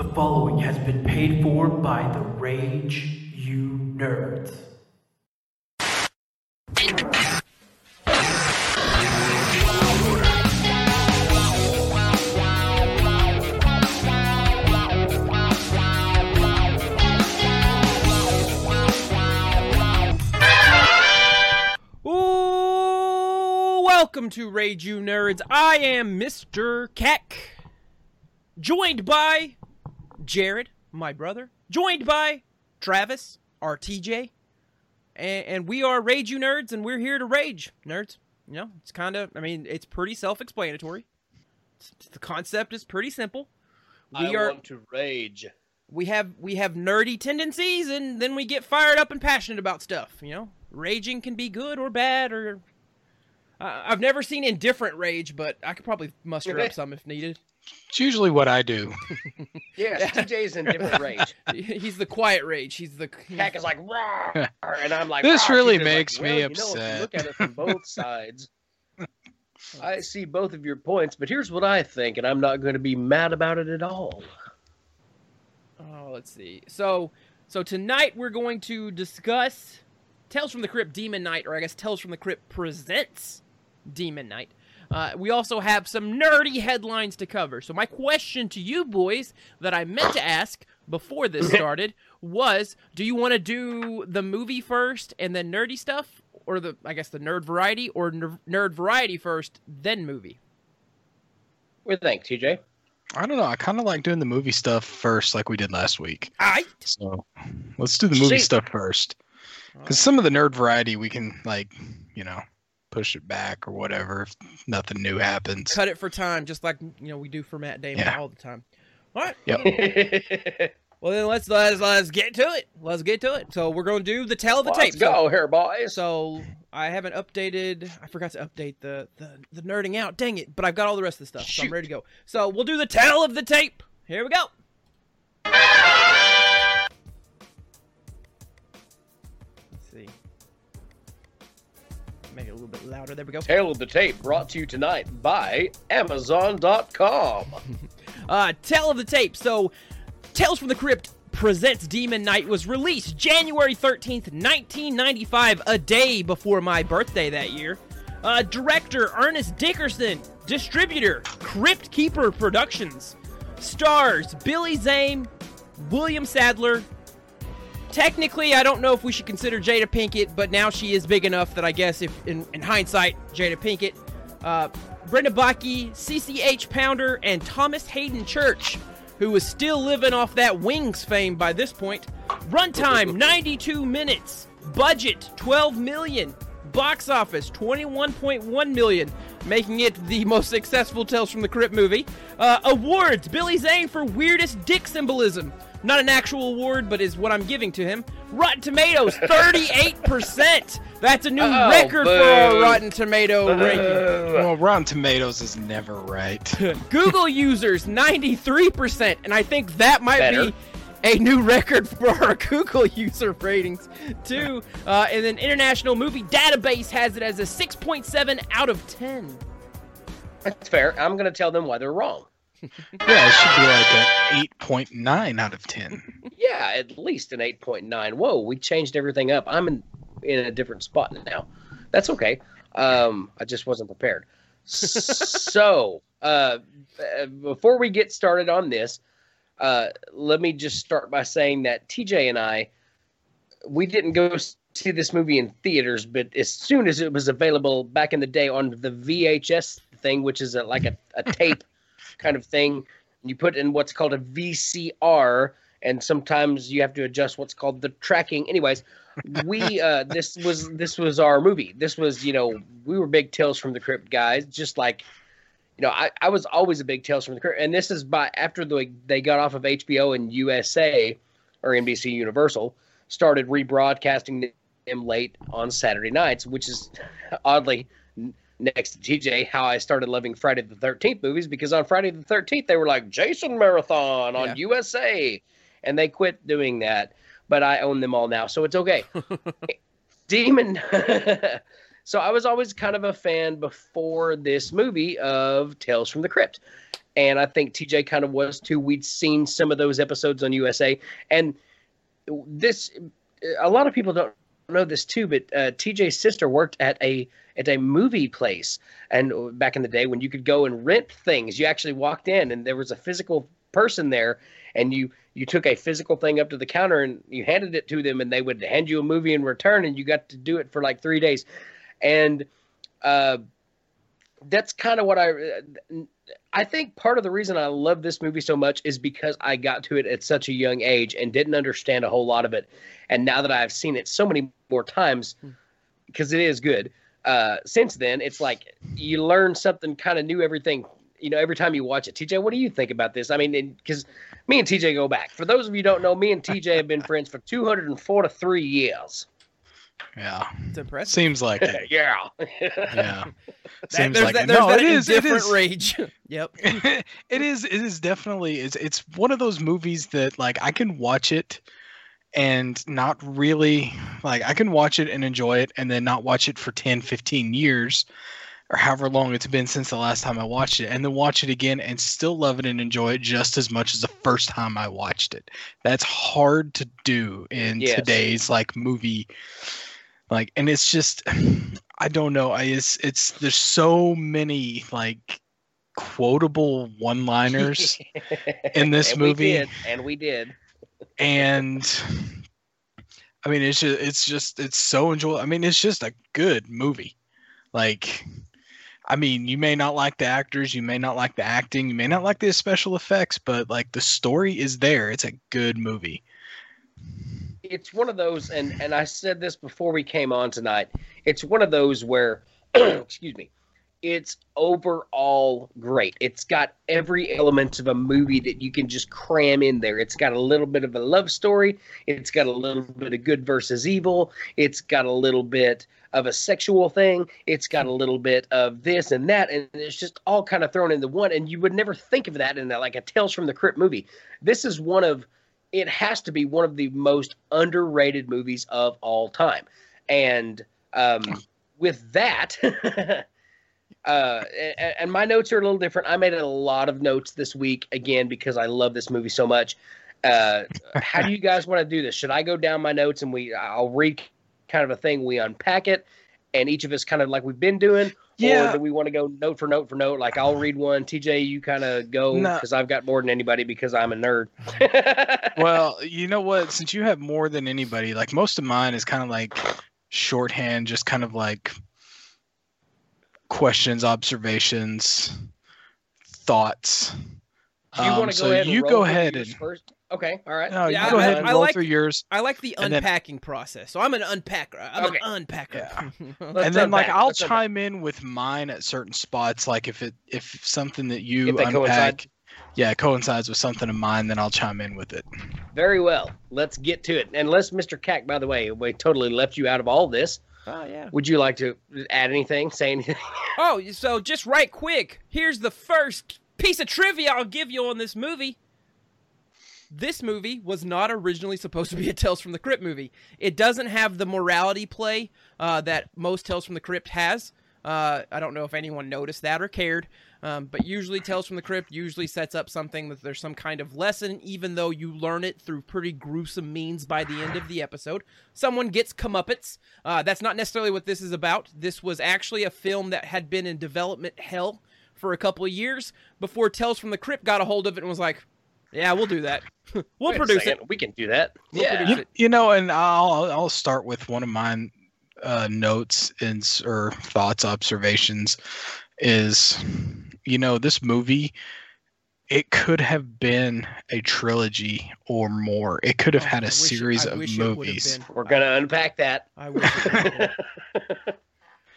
The following has been paid for by the Rage You Nerds. Welcome to Rage You Nerds. I am Mr. Keck, joined by Jared, my brother, joined by Travis, our TJ, and, and we are Rage You Nerds, and we're here to rage, nerds. You know, it's kind of, I mean, it's pretty self-explanatory. The concept is pretty simple. We I are want to rage. we have we have nerdy tendencies and then we get fired up and passionate about stuff you know raging can be good or bad or uh, i've never seen indifferent rage but i could probably muster up some if needed It's usually what I do. Yes, TJ's in different rage. he's the quiet rage he's the Hack is like, "Rawr," and I'm like, This "Rawr." really TJ's like, makes "Well, me you know, if you upset." look at it from both sides. I see both of your points, but here's what I think, and I'm not going to be mad about it at all. oh let's see so so tonight we're going to discuss tales from the crypt demon knight or i guess tales from the crypt presents demon knight uh, we also have some nerdy headlines to cover. So, my question to you boys that I meant to ask before this started was Do you want to do the movie first and then nerdy stuff? Or the, I guess, the nerd variety, or ner- nerd variety first, then movie? What do you think, TJ? I don't know. I kind of like doing the movie stuff first, like we did last week. I. So let's do the movie See- stuff first, because some of the nerd variety we can like, you know, push it back or whatever if nothing new happens. Cut it for time, just like you know we do for Matt Damon Yeah. all the time. All right. Yep. Well, then let's let's let's get to it. Let's get to it. So we're going to do the tell of the Let's tape. So- go here, boys. So I haven't updated. I forgot to update the, the the nerding out. Dang it! But I've got all the rest of the stuff, so I'm ready to go. So we'll do the tale of the tape. Here we go. Let's see. Make it a little bit louder. There we go. Tale of the Tape brought to you tonight by Amazon.com. Uh, Tale of the Tape. So, Tales from the Crypt presents Demon Knight was released January 13th, 1995, a day before my birthday that year. Uh, director Ernest Dickerson. Distributor Crypt Keeper Productions. Stars Billy Zane, William Sadler. Technically, I don't know if we should consider Jada Pinkett, but now she is big enough that I guess if, in, in hindsight, Jada Pinkett. Uh, Brenda Bakke, CCH Pounder, and Thomas Haden Church, who was still living off that Wings fame by this point. Runtime 92 minutes. Budget 12 million. Box office 21.1 million, making it the most successful Tales from the Crypt movie. Uh, awards Billy Zane for weirdest dick symbolism. Not an actual award, but is what I'm giving to him. Rotten Tomatoes 38%. That's a new Oh, record for our. Rotten Tomato ranking. Well, Rotten Tomatoes is never right. Google users 93%, and I think that might Better. be a new record for our Google user ratings too. Uh, and then International Movie Database has it as a 6.7 out of 10. That's fair. I'm going to tell them why they're wrong. Yeah, it should be like an eight point nine out of ten. Yeah, at least an 8.9. Whoa, we changed everything up. I'm in, in a different spot now. That's okay. Um, I just wasn't prepared. so, uh, uh, before we get started on this, uh, let me just start by saying that TJ and I, we didn't go see this movie in theaters, but as soon as it was available back in the day on the VHS thing, which is a, like a, a tape kind of thing, you put in what's called a VCR, and sometimes you have to adjust what's called the tracking. Anyways, we uh, this was this was our movie. This was you know we were big Tales from the Crypt guys, just like you know I, I was always a big Tales from the Crypt, and this is by after the, they got off of HBO and USA or NBC Universal started rebroadcasting them late on Saturday nights, which is oddly next to TJ how I started loving Friday the 13th movies because on Friday the 13th they were like Jason Marathon on Yeah. USA and they quit doing that, but I own them all now, so it's okay. Demon So I was always kind of a fan before this movie of Tales from the Crypt. and I think TJ kind of was too. We'd seen some of those episodes on USA, and this a lot of people don't know this too, but uh, TJ's sister worked at a at a movie place, and back in the day when you could go and rent things, you actually walked in and there was a physical person there, and you you took a physical thing up to the counter and you handed it to them, and they would hand you a movie in return, and you got to do it for like three days, and uh, that's kind of what I. I think part of the reason I love this movie so much is because I got to it at such a young age and didn't understand a whole lot of it. And now that I've seen it so many more times, because it is good, uh, since then, it's like you learn something kind of new everything. You know, every time you watch it. TJ, what do you think about this? I mean, because me and TJ go back. For those of you who don't know, me and TJ have been friends for 243 years. Yeah, It's impressive. seems like it. yeah. Yeah, That- seems there's like that, it. No, that it is. It indifferent rage. yep. it is it is definitely it's it's one of those movies that like I can watch it and not really like I can watch it and enjoy it and then not watch it for 10 15 years or however long it's been since the last time I watched it and then watch it again and still love it and enjoy it just as much as the first time I watched it. That's hard to do in Yes. today's like movie like and it's just I don't know. I it's it's there's so many like quotable one-liners in this and movie. We did, and we did. and I mean it's just it's just it's so enjoyable. I mean it's just a good movie. Like I mean you may not like the actors, you may not like the acting, you may not like the special effects, but like the story is there. It's a good movie. It's one of those and and I said this before we came on tonight. It's one of those where excuse me. It's overall great. It's got every element of a movie that you can just cram in there. It's got a little bit of a love story. It's got a little bit of good versus evil. It's got a little bit of a sexual thing. It's got a little bit of this and that, and it's just all kind of thrown into one. And you would never think of that in that, like a Tales from the Crypt movie. This is one of it has to be one of the most underrated movies of all time. And um, with that, uh, and, my notes are a little different. I made a lot of notes this week again because I love this movie so much. Uh, how do you guys want to do this? Should I go down my notes and we I'll read kind of a thing, we unpack it, and each of us kind of like we've been doing, Yeah. or do we want to go note for note for note? Like I'll read one, TJ, you kind of go No. because I've got more than anybody because I'm a nerd. well, you know what? Since you have more than anybody, like most of mine is kind of like shorthand, just kind of like questions, observations, thoughts. Do you Um, want to go so ahead? You go ahead and first. Okay, all right. no, Yeah, you go I- ahead and I roll like- through yours, I like the And then- unpacking process. So I'm an unpacker. I'm Okay. an unpacker. Let's and then like I'll let's unpack. chime in with mine at certain spots. Like if it if something that you If unpack, coincide. yeah, coincides with something of mine, then I'll chime in with it. Very well. Let's get to it. Unless Mr. Keck, by the way, we totally left you out of all this. oh yeah. Would you like to add anything? Say anything? Oh, so just right quick. Here's the first piece of trivia I'll give you on this movie. This movie was not originally supposed to be a Tales from the Crypt movie. It doesn't have the morality play uh, that most Tales from the Crypt has. Uh, I don't know if anyone noticed that or cared, um, but usually Tales from the Crypt usually sets up something that there's some kind of lesson, even though you learn it through pretty gruesome means by the end of the episode. Someone gets comeuppance. Uh, that's not necessarily what this is about. This was actually a film that had been in development hell for a couple of years before Tales from the Crypt got a hold of it and was like, "Yeah, we'll do that. we'll Wait produce it." We can do that. We'll yeah. You, it. you know, and I'll I'll start with one of mine uh, notes and or thoughts, observations. Is you know this movie. It could have been a trilogy or more. It could have Oh, had a wish series I of wish it would've movies. been. We're gonna unpack that.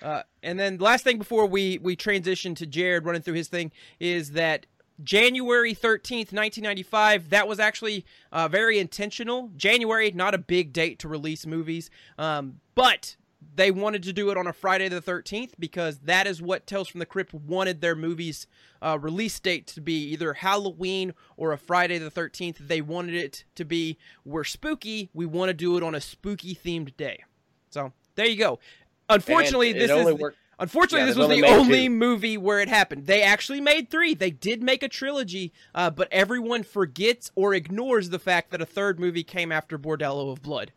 Uh, and then last thing before we we transition to Jared running through his thing is that January 13th, 1995, that was actually uh, very intentional. January, not a big date to release movies, um, but they wanted to do it on a Friday the 13th because that is what Tales from the Crypt wanted their movies uh, release date to be either Halloween or a Friday the 13th. They wanted it to be we're spooky, we want to do it on a spooky themed day. So there you go. Unfortunately, And this only is worked. Unfortunately, Yeah, this was only the only two. movie where it happened. They actually made three. They did make a trilogy, uh, but everyone forgets or ignores the fact that a third movie came after Bordello of Blood.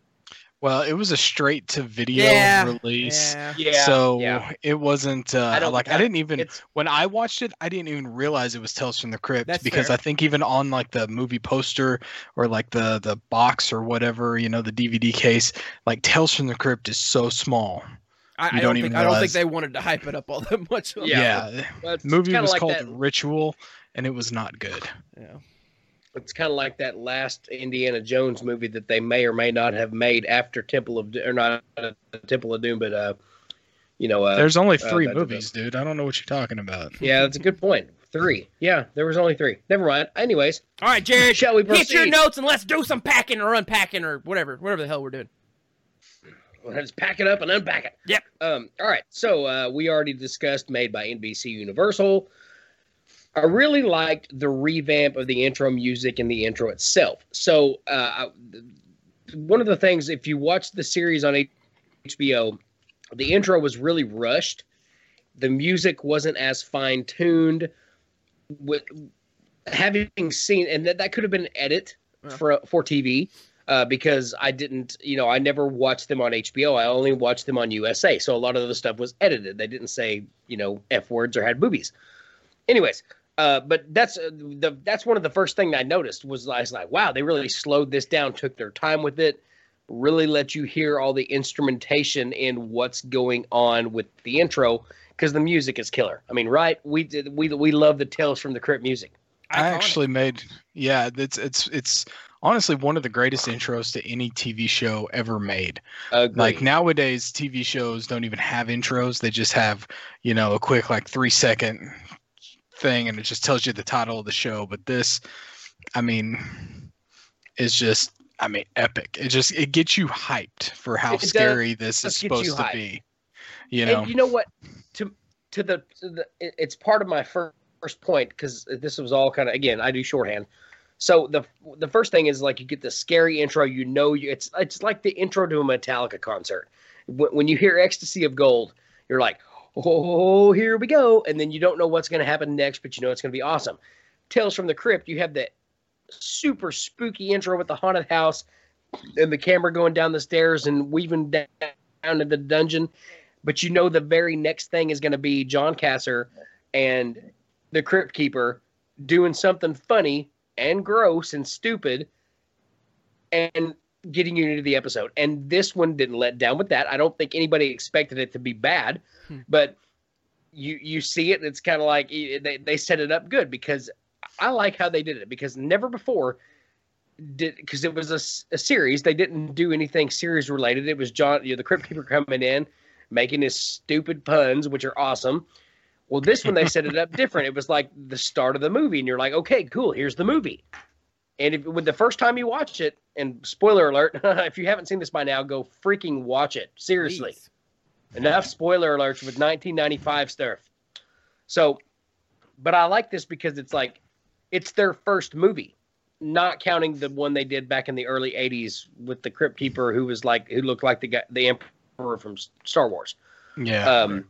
Well, it was a straight to video Yeah, release. Yeah. Yeah. so yeah. it wasn't uh, I don't like I didn't even when I watched it, I didn't even realize it was Tales from the Crypt because fair. I think even on like the movie poster or like the the box or whatever, you know, the DVD case, like Tales from the Crypt is so small. I, I don't don't even think I don't think they wanted to hype it up all that much. Yeah. Yeah, well, the movie was like called that- Ritual, and it was not good. yeah. it's kind of like that last Indiana Jones movie that they may or may not have made after Temple of or not uh, Temple of Doom, but uh, you know, uh, There's only uh, three that- that- movies, dude. I don't know what you're talking about. yeah, that's a good point. Three, yeah, there was only three. Never mind. Anyways, All right, Jared, Shall we hit your notes and let's do some packing or unpacking or whatever, whatever the hell we're doing. Let's pack it up and unpack it. Yep. Um. All right. So uh, we already discussed made by NBC Universal. I really liked the revamp of the intro music and the intro itself. So uh, I- one of the things, if you watch the series on HBO, the intro was really rushed. The music wasn't as fine tuned. With having seen, and that, that could have been an edit for for TV uh, because I didn't, you know, I never watched them on HBO. I only watched them on USA. So a lot of the stuff was edited. They didn't say, you know, f words or had boobies. Anyways, uh, but that's uh, the that's one of the first thing I noticed was I was like, wow, they really slowed this down, took their time with it, really let you hear all the instrumentation in what's going on with the intro because the music is killer. I mean, right? We did we we love the Tales from the Crypt music. I Iconic. actually made yeah, it's it's it's honestly one of the greatest intros to any TV show ever made. Agreed. Like nowadays TV shows don't even have intros. They just have, you know, a quick like 3 second thing and it just tells you the title of the show, but this I mean is just I mean epic. It just it gets you hyped for how does- scary this is supposed to hyped. be. You know. And you know what? To to the, to the it's part of my fir- first point because this was all kind of again I do shorthand. So the the first thing is like you get the scary intro. You know, you, it's it's like the intro to a Metallica concert. When, when you hear "Ecstasy of Gold," you're like, "Oh, here we go!" And then you don't know what's going to happen next, but you know it's going to be awesome. Tales from the Crypt. You have that super spooky intro with the haunted house and the camera going down the stairs and weaving down into the dungeon but you know the very next thing is going to be John Kassir and the Crypt Keeper doing something funny and gross and stupid and getting you into the episode. And this one didn't let down with that. I don't think anybody expected it to be bad, Hmm. but you you see it and it's kind of like they, they set it up good because I like how they did it because never before did because it was a series they didn't do anything series related it was john you know, the crypt keeper coming in making his stupid puns which are awesome well this one they set it up different it was like the start of the movie and you're like okay cool here's the movie and if with the first time you watch it and spoiler alert if you haven't seen this by now go freaking watch it seriously Please. enough spoiler alerts with 1995 stuff. So, but I like this because it's like it's their first movie, not counting the one they did back in the early 80s with the Crypt Keeper, who was like who looked like the guy, the Emperor from Star Wars. yeah. Um,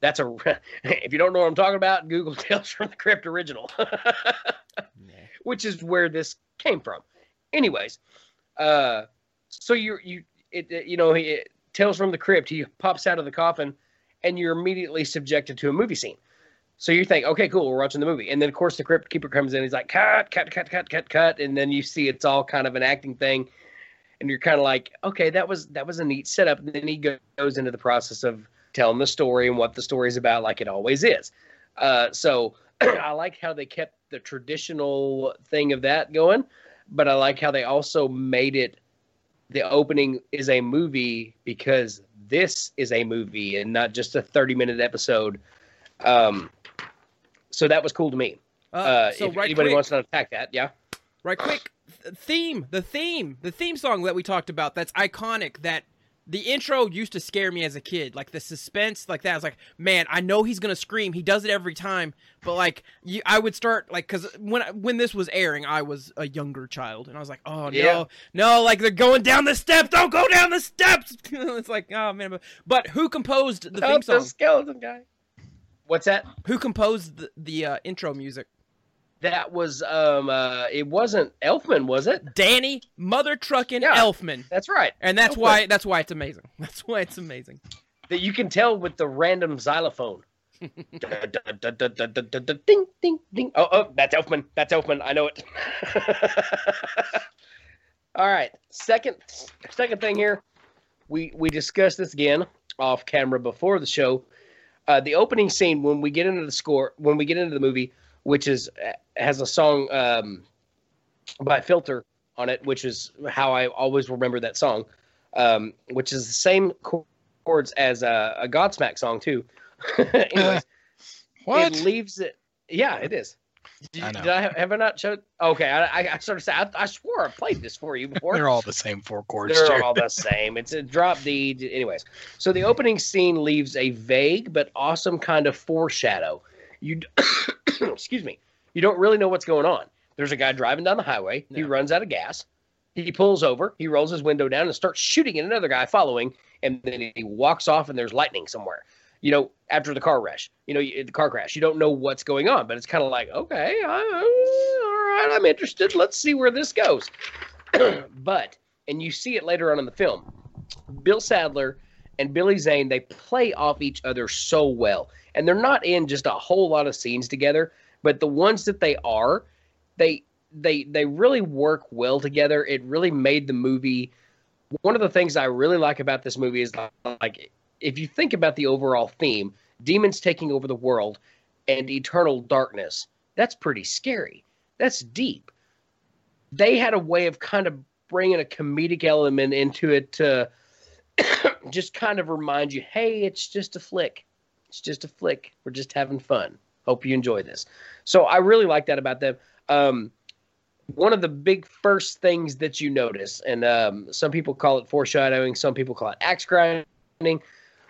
that's a if you don't know what I'm talking about, Google Tales from the Crypt original, which is where this came from. Anyways, uh, so you you it, it- you know he Tales from the Crypt. He pops out of the coffin, and you're immediately subjected to a movie scene. So you think, okay, cool, we're watching the movie, and then of course the Crypt Keeper comes in. He's like, cut, cut, cut, cut, cut, cut, and then you see it's all kind of an acting thing, and you're kind of like, okay, that was that was a neat setup. And then he goes into the process of telling the story and what the story's about, like it always is. Uh, so I like how they kept the traditional thing of that going, but I like how they also made it. The opening is a movie because this is a movie and not just a 30 minute episode. Um, so that was cool to me. Uh, Uh, so if right anybody quick, wants to unpack that, yeah. right quick, theme, the theme, the theme song that we talked about. That's iconic. That the intro used to scare me as a kid like the suspense like that. I was like man i know he's gonna scream. He does it every time. But like you, i would start like because when when this was airing i was a younger child and i was like oh Yeah. no no like they're going down the steps. Don't go down the steps. It's like oh man. But, but who composed the theme Help the song skeleton guy. What's that? who composed the, the uh, intro music that was um uh it wasn't Elfman, was it? Danny Mother Truckin' yeah, Elfman. That's right. And that's Elfman. why that's why it's amazing. That's why it's amazing. That you can tell with the random xylophone. ding ding ding. Oh, oh, that's Elfman. That's Elfman. I know it. All right. Second second thing here. We we discussed this again off camera before the show. Uh, the opening scene when we get into the score when we get into the movie which is has a song um, by Filter on it, which is how I always remember that song, um, which is the same chords as a, a Godsmack song too. Anyways, What? it leaves it. Yeah, it is. Did, I did I have I not showed? Okay, I, I, I sort of said I, I swore I played this for you before. They're all the same four chords. They're all the same. It's a drop D. Anyways, so the opening scene leaves a vague but awesome kind of foreshadow. You, excuse me, you don't really know what's going on. There's a guy driving down the highway. He runs out of gas. He pulls over. He rolls his window down and starts shooting at another guy following. And then he walks off, and there's lightning somewhere. You know, after the car crash, you know, the car crash. You don't know what's going on, but it's kind of like, okay, I, all right, I'm interested. Let's see where this goes. but and you see it later on in the film. Bill Sadler and Billy Zane they play off each other so well, and they're not in just a whole lot of scenes together, but the ones that they are, they they they really work well together. It really made the movie. One of the things I really like about this movie is like if you think about the overall theme, demons taking over the world and eternal darkness. That's pretty scary. That's deep. They had a way of kind of bringing a comedic element into it to just kind of remind you, hey, it's just a flick. It's just a flick. We're just having fun. Hope you enjoy this. So I really like that about them. Um, one of the big first things that you notice, and um, some people call it foreshadowing, some people call it axe grinding.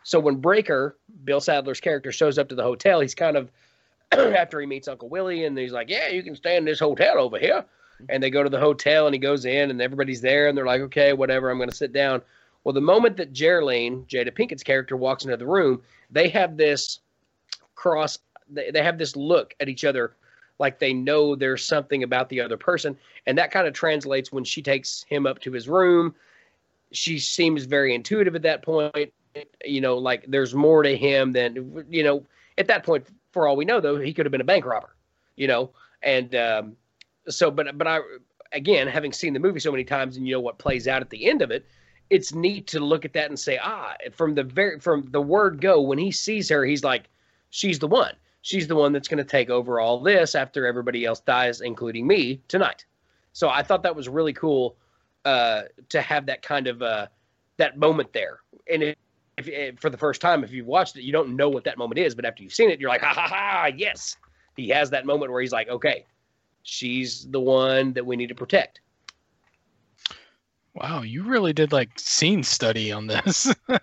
So when Brayker, Bill Sadler's character, shows up to the hotel, he's kind of after he meets Uncle Willie, and he's like, "Yeah, you can stay in this hotel over here." And they go to the hotel, and he goes in, and everybody's there, and they're like, "Okay, whatever, I'm going to sit down." Well, the moment that Geraldine, Jada Pinkett's character, walks into the room, they have this cross. They, they have this look at each other, like they know there's something about the other person, and that kind of translates when she takes him up to his room. She seems very intuitive at that point. You know, like there's more to him than you know. At that point, for all we know, though, he could have been a bank robber. You know, and um, so, but but I again, having seen the movie so many times, and you know what plays out at the end of it, it's neat to look at that and say, ah, from the very from the word go, when he sees her, he's like, she's the one. She's the one that's going to take over all this after everybody else dies, including me tonight. So I thought that was really cool uh, to have that kind of uh, that moment there. And if, if, for the first time, if you've watched it, you don't know what that moment is, but after you've seen it, you're like, ha ha ha, yes. He has that moment where he's like, okay, she's the one that we need to protect. Wow, you really did like scene study on this.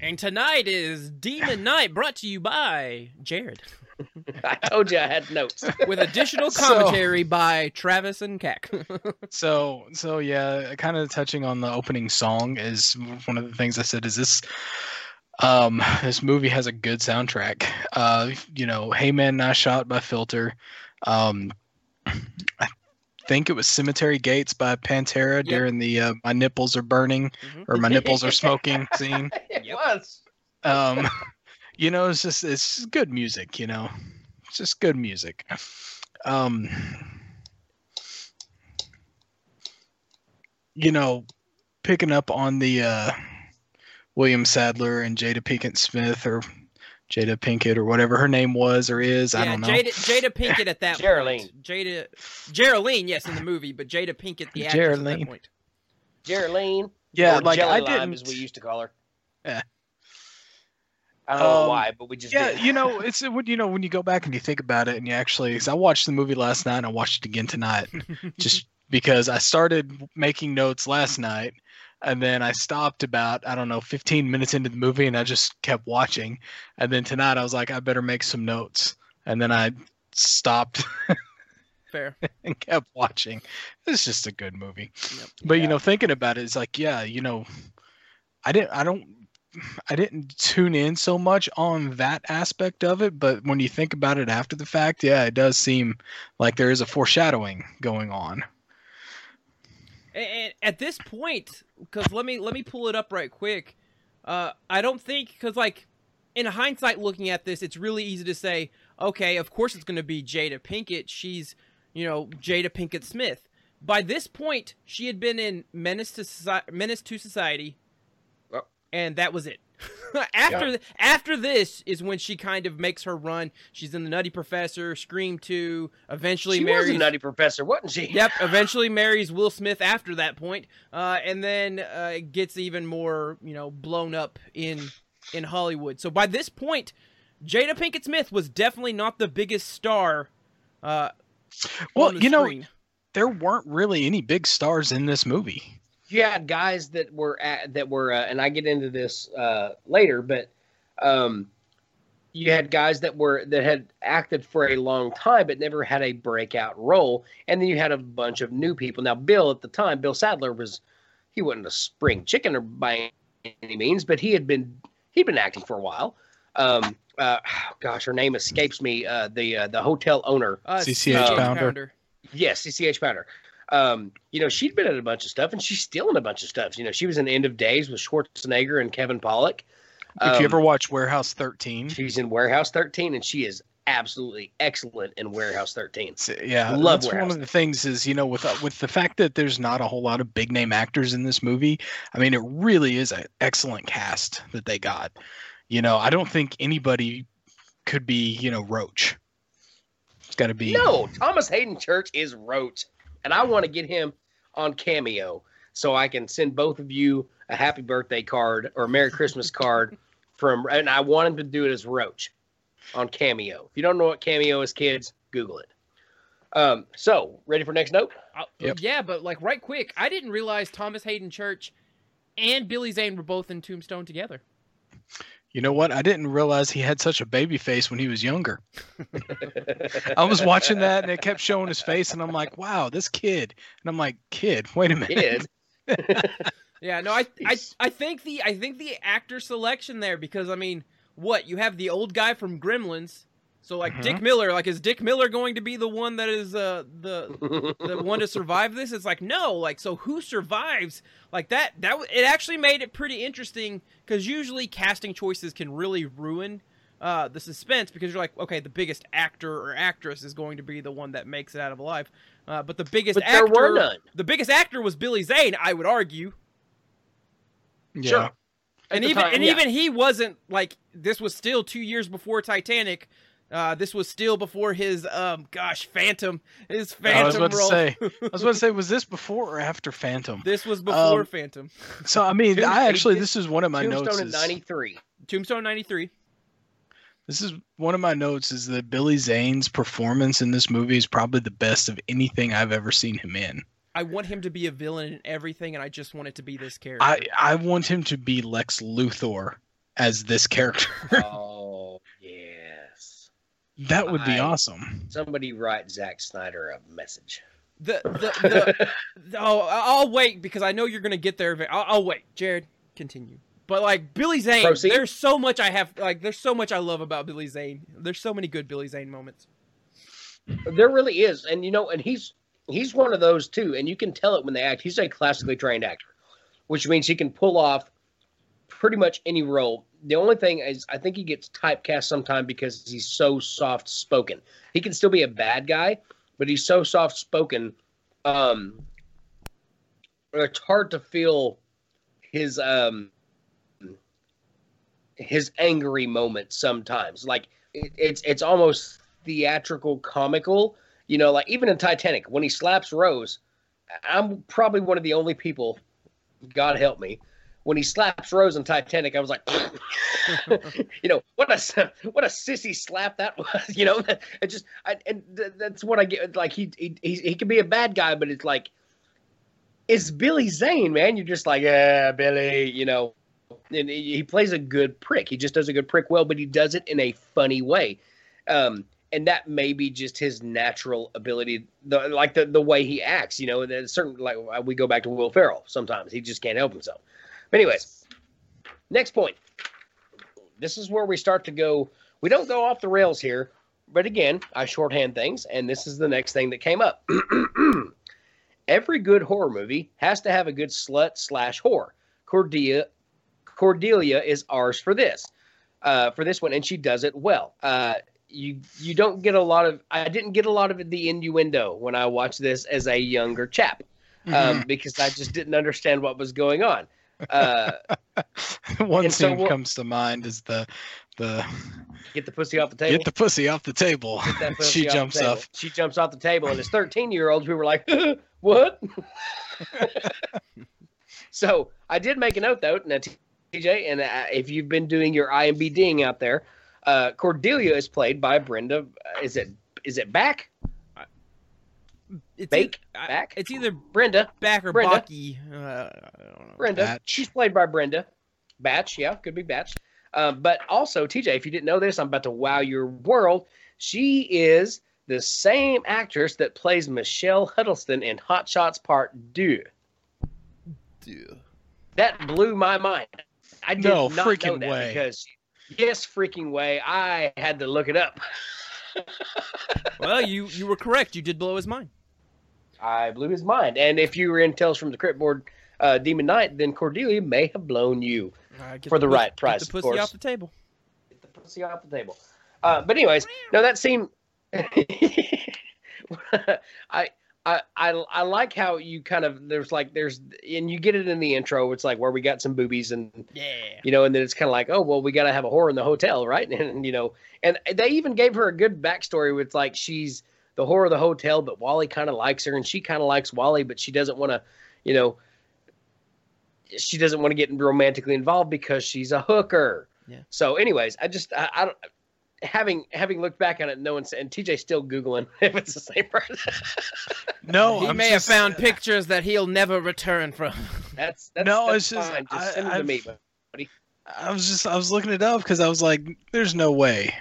And tonight is Demon Knight brought to you by Jared, I told you I had notes. with additional So- commentary by Travis and Keck. so so yeah, kind of touching on the opening song is one of the things I said is this um this movie has a good soundtrack. Uh you know, Hey Man Nice Shot by Filter. Um I think it was Cemetery Gates by Pantera during the uh, My Nipples Are Burning Mhm. or My Nipples Are Smoking scene. it Yep. was. um you know it's just it's just good music you know it's just good music um you know picking up on the uh william sadler and jada pinkett smith or jada pinkett or whatever her name was or is i don't know Jada, Jada Pinkett at that Geraldine. point. Jada Geraldine, yes, in the movie, but Jada Pinkett the actress at that point. Geraldine. yeah or like Jelly i didn't as we used to call her. Yeah. I don't know Um, why, but we just yeah did. you know it's when you know when you go back and you think about it and you actually because i watched the movie last night and i watched it again tonight just because i started making notes last night and then I stopped about I don't know 15 minutes into the movie, and I just kept watching. And then tonight I was like, I better make some notes, and then I stopped Fair. and kept watching. It's just a good movie. Yep. But you know, thinking about it, it's like, yeah, you know, I didn't, I don't, I didn't tune in so much on that aspect of it. But when you think about it after the fact, yeah, it does seem like there is a foreshadowing going on. And, at this point, because let me let me pull it up right quick. Uh, I don't think because like in hindsight, looking at this, it's really easy to say, okay, of course it's going to be Jada Pinkett. She's you know Jada Pinkett Smith. By this point, she had been in Menace to Soci- Menace to Society, Oh. and that was it. after th- after this is when she kind of makes her run. She's in the Nutty Professor, Scream Two, eventually She marries. was a nutty professor, wasn't she? Yep. Eventually marries Will Smith after that point, uh, and then uh, it gets even more, you know, blown up in in Hollywood. So by this point, Jada Pinkett Smith was definitely not the biggest star. Uh, Well, you know, there weren't really any big stars in this movie. You had guys that were at, that were uh, and I get into this uh, later, but um, you had guys that were that had acted for a long time but never had a breakout role, and then you had a bunch of new people. Now, Bill at the time, Bill Sadler was he wasn't a spring chicken or by any means, but he had been he'd been acting for a while. Um, uh, gosh, her name escapes me. Uh, the uh, the hotel owner. uh, CCH Pounder. Yes, CCH Pounder. Um, you know, she'd been in a bunch of stuff, and she's still in a bunch of stuff. You know, she was in End of Days with Schwarzenegger and Kevin Pollak. if Um, you ever watch Warehouse 13, she's in Warehouse 13, and she is absolutely excellent in Warehouse 13. Yeah, Love that's one of the things is you know with uh, with the fact that there's not a whole lot of big name actors in this movie. I mean, it really is an excellent cast that they got. You know, I don't think anybody could be you know Roach. It's got to be No, Thomas Haden Church is Roach, and I want to get him on Cameo so I can send both of you a happy birthday card or a Merry Christmas card from, and I want him to do it as Roach on Cameo. If you don't know what Cameo is, kids, Google it. Um, so ready for next note? Uh, Yep. Yeah, but like right quick, I didn't realize Thomas Haden Church and Billy Zane were both in Tombstone together. You know what? I didn't realize he had such a baby face when he was younger. I was watching that and it kept showing his face, and I'm like, wow, this kid. And I'm like, kid, wait a minute. Kid. Yeah, no, I, I, I think the, I think the actor selection there because I mean, what you have the old guy from Gremlins, so like Dick Miller, like is Dick Miller going to be the one that is uh the the one to survive this? It's like no, like so who survives? Like that that it actually made it pretty interesting because usually casting choices can really ruin uh, the suspense because you're like, okay, the biggest actor or actress is going to be the one that makes it out of alive. Uh, but the biggest But actor, there were none. the biggest actor was Billy Zane, I would argue, Yeah. Sure. At and even time, and yeah. even he wasn't like this was still two years before Titanic. Uh, this was still before his um gosh Phantom his Phantom I was about to say, I was about to say, was this before or after Phantom? This was before Um, Phantom. So I mean, Tomb- I actually this is one of my notes. Tombstone Is, '93. Tombstone '93. this is one of my notes is that Billy Zane's performance in this movie is probably the best of anything I've ever seen him in. I want him to be a villain in everything, and I just want it to be this character. I I want him to be Lex Luthor as this character. Oh yes. That would be I- awesome. Somebody write Zack Snyder a message. the the, the, the oh, I'll wait because I know you're gonna get there. I'll, I'll wait. Jared, continue. But like Billy Zane, Proceed. there's so much I have. Like, there's so much I love about Billy Zane. There's so many good Billy Zane moments. There really is, and you know, and he's he's one of those too, and you can tell it when they act. He's a classically trained actor, which means he can pull off pretty much any role. The only thing is, I think he gets typecast sometimes because he's so soft spoken. He can still be a bad guy, but he's so soft spoken. Um, it's hard to feel his um his angry moments sometimes. Like it, it's it's almost theatrical comical. You know, like even in Titanic, when he slaps Rose, I'm probably one of the only people, God help me, when he slaps Rose in Titanic, I was like, you know, what a what a sissy slap that was. You know, it just I, and th- that's what I get. Like he he he, can be a bad guy, but it's like it's Billy Zane, man. You're just like, yeah, Billy, you know. And he plays a good prick. He just does a good prick well, but he does it in a funny way. Um, and that may be just his natural ability, the, like the, the way he acts, you know. And certain, like we go back to Will Ferrell. Sometimes he just can't help himself. But anyways, next point. This is where we start to go. We don't go off the rails here, but again, I shorthand things, and this is the next thing that came up. Every good horror movie has to have a good slut slash whore. Cordelia, Cordelia is ours for this, uh, for this one, and she does it well. Uh, you you don't get a lot of. I didn't get a lot of the innuendo when I watched this as a younger chap, um, Mhm. because I just didn't understand what was going on. Uh, One and so scene what- comes to mind is the the get the pussy off the table. get the pussy off the table. Get that pussy she jumps table. up. She jumps off the table, and as 13 year olds, we were like, what? so I did make a note, though, now, TJ, and uh, if you've been doing your IMDbing out there, uh, Cordelia is played by Brenda. Uh, is it is it back? It's Bake? eith- Back? It's either Brenda. back or Brenda. Bakke. Uh, I don't know. Brenda. Batch. She's played by Brenda. Batch, yeah, could be Batch. Um, but also, TJ, if you didn't know this, I'm about to wow your world. She is the same actress that plays Michelle Huddleston in Hot Shots Part Deux. That blew my mind. I did No not know freaking that way. because yes, freaking way. I had to look it up. Well, you you were correct. You did blow his mind. I blew his mind. And if you were in Tales from the Crypt Board uh, Demon Knight, then Cordelia may have blown you. Get For the puss- right get price, the pussy course. off the table. Get the pussy off the table. Uh, but anyways, no, that scene. I. I, I, I like how you kind of there's like there's and you get it in the intro it's like where we got some boobies and Yeah. you know and then it's kind of like oh well we got to have a whore in the hotel right and, you know and they even gave her a good backstory with like she's the whore of the hotel but Wally kind of likes her and she kind of likes Wally but she doesn't want to you know she doesn't want to get romantically involved because she's a hooker Yeah. so anyways I just I, I don't having having looked back on it no one's and TJ still googling if it's the same person No, he I'm may just- have found pictures that he'll never return from. that's that's No, that's it's just- fine. just I- send them to me I've- I was just I was looking it up because I was like, "There's no way."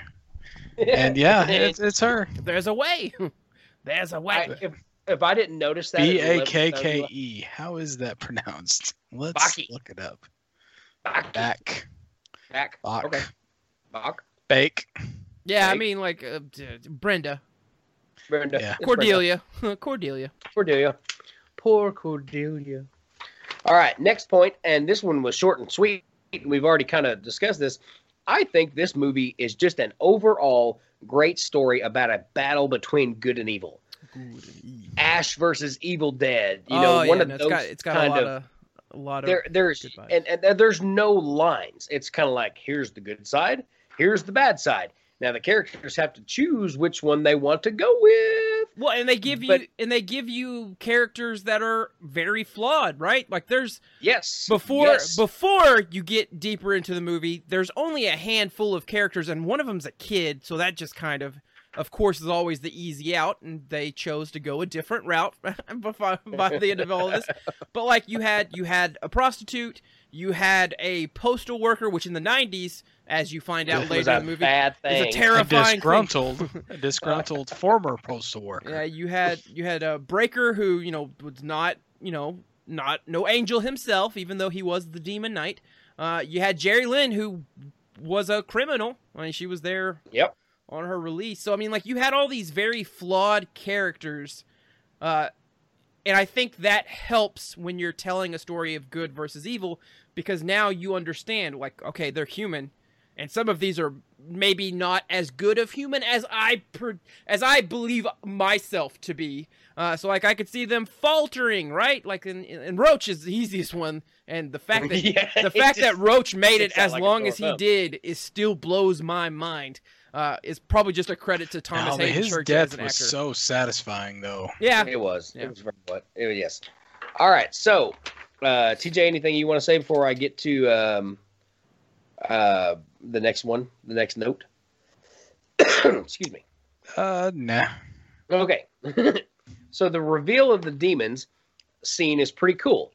And yeah, it's, it's her. There's a way. There's a way. I, if, if I didn't notice that, B at A 11, K I'd be K like, E. How is that pronounced? Let's Bakke. look it up. Back. Back. Back. Bach. Okay. Bach. Bake. yeah, I mean, like uh, Brenda, Brenda. Yeah. It's Cordelia, Cordelia. Cordelia. Poor Cordelia. All right. Next point, and this one was short and sweet. We've already kind of discussed this. I think this movie is just an overall great story about a battle between good and evil. Ash versus Evil Dead. You know, oh, one yeah, of no, those it's got it's got kind a lot of of, a lot of there there's and, and there's no lines it's kind of like here's the good side here's the bad side now the characters have to choose which one they want to go with well, and they give you but- and they give you characters that are very flawed, right? Like there's yes before yes. before you get deeper into the movie, there's only a handful of characters, and one of them's a kid, so that just kind of, of course, is always the easy out, and they chose to go a different route by, by the end of all of this. But like you had you had a prostitute, you had a postal worker, which in the '90s, as you find out It later in the movie, bad thing a A terrifying thing. disgruntled, a disgruntled former postal worker. Yeah, you had you had a breaker who you know was not you know not no angel himself, even though he was the demon knight. Uh, you had Jeryline who was a criminal. I mean, she was there yep on her release. So I mean, like you had all these very flawed characters, uh, and I think that helps when you're telling a story of good versus evil because now you understand, like, okay, they're human, and some of these are maybe not as good of human as I per- as I believe myself to be. Uh, so like I could see them faltering, right? Like in, in Roach is the easiest one, and the fact that Yeah, the it fact that Roach made it as like long as he thumb. did is still blows my mind. Uh, is probably just a credit to Thomas Now, Haden his Church death as an was actor. so satisfying, though. yeah, it was Yeah. it was very what yes all right so uh tj anything you want to say before i get to um uh the next one the next note excuse me Uh, nah. Okay. so the reveal of the demons scene is pretty cool,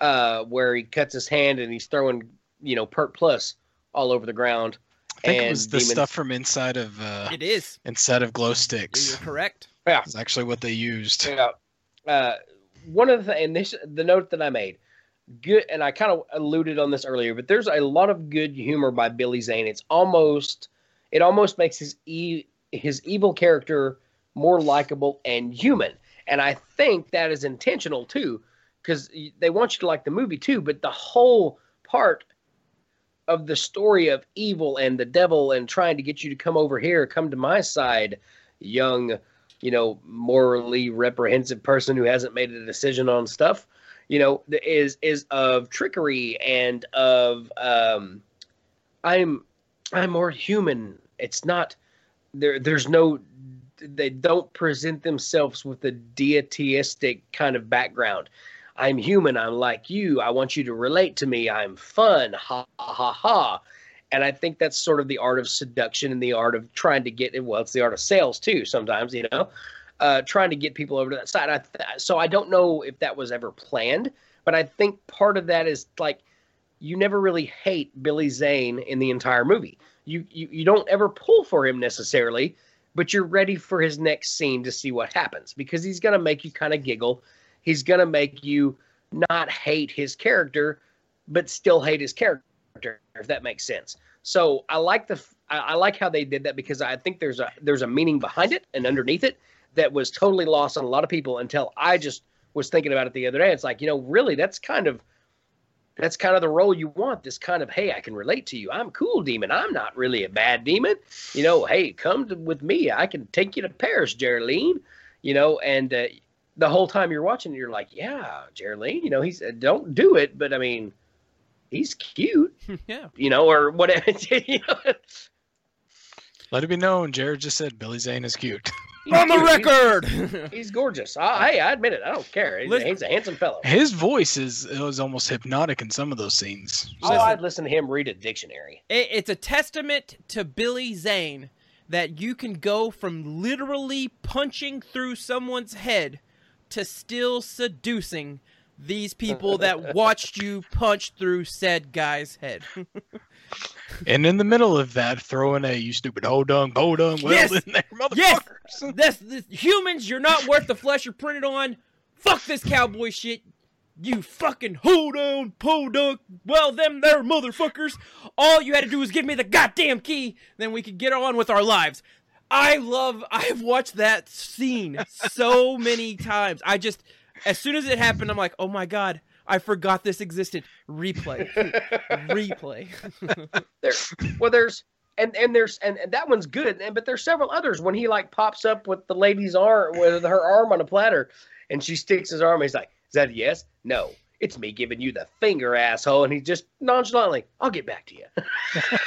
uh, where he cuts his hand and he's throwing you know Pert Plus all over the ground. I think and it was the Demon- stuff from inside of uh, It is. inside of glow You're sticks. correct. Yeah, It's actually what they used. Yeah. Uh, one of the and this the note that I made, good, and I kind of alluded on this earlier, but there's a lot of good humor by Billy Zane. It's almost, it almost makes his e his evil character more likable and human, and I think that is intentional too, because they want you to like the movie too. But the whole part of the story of evil and the devil and trying to get you to come over here, come to my side, young you know, morally reprehensive person who hasn't made a decision on stuff, you know, is is of trickery and of um, I'm I'm more human. It's not there. There's no. They don't present themselves with a deityistic kind of background. I'm human. I'm like you. I want you to relate to me. I'm fun. Ha ha ha ha. And I think that's sort of the art of seduction and the art of trying to get. it. Well, it's the art of sales too. Sometimes, you know, uh, trying to get people over to that side. I th- so I don't know if that was ever planned, but I think part of that is like you never really hate Billy Zane in the entire movie. You you, you don't ever pull for him necessarily, but you're ready for his next scene to see what happens because he's gonna make you kind of giggle. He's gonna make you not hate his character, but still hate his character, if that makes sense. So I like the I, I like how they did that because I think there's a there's a meaning behind it and underneath it that was totally lost on a lot of people until I just was thinking about it the other day. It's like, you know, really that's kind of that's kind of the role you want. This kind of, hey, I can relate to you. I'm cool demon. I'm not really a bad demon. You know, hey, come to, with me. I can take you to Paris, Jeryline. You know, and uh, the whole time you're watching, you're like, yeah, Jeryline. You know, he's uh, don't do it, but I mean, he's cute. yeah. You know, or whatever. you know? Let it be known, Jared just said Billy Zane is cute. He's On the cute. He's- record. He's, gorgeous. I, hey, I admit it. I don't care. He's, Listen- he's a handsome fellow. His voice is is almost hypnotic in some of those scenes. Oh, I'd listen to him read a dictionary. It- it's a testament to Billy Zane that you can go from literally punching through someone's head to still seducing these people that watched you punch through said guy's head. And in the middle of that, throwing a you stupid ho dung, bo dung, well Yes! in there, Yes! motherfuckers. this, this humans, you're not worth the flesh you're printed on. Fuck this cowboy shit. You fucking hold on, podunk. Well, them there motherfuckers. All you had to do was give me the goddamn key, then we could get on with our lives. I love. I've watched that scene so many times. I just, as soon as it happened, I'm like, oh my god, I forgot this existed. Replay, replay. there well there's and and there's and, and that one's good and but there's several others when he like pops up with the lady's arm with her arm on a platter and she sticks his arm and he's like is that a yes no it's me giving you the finger asshole and he just nonchalantly i'll get back to you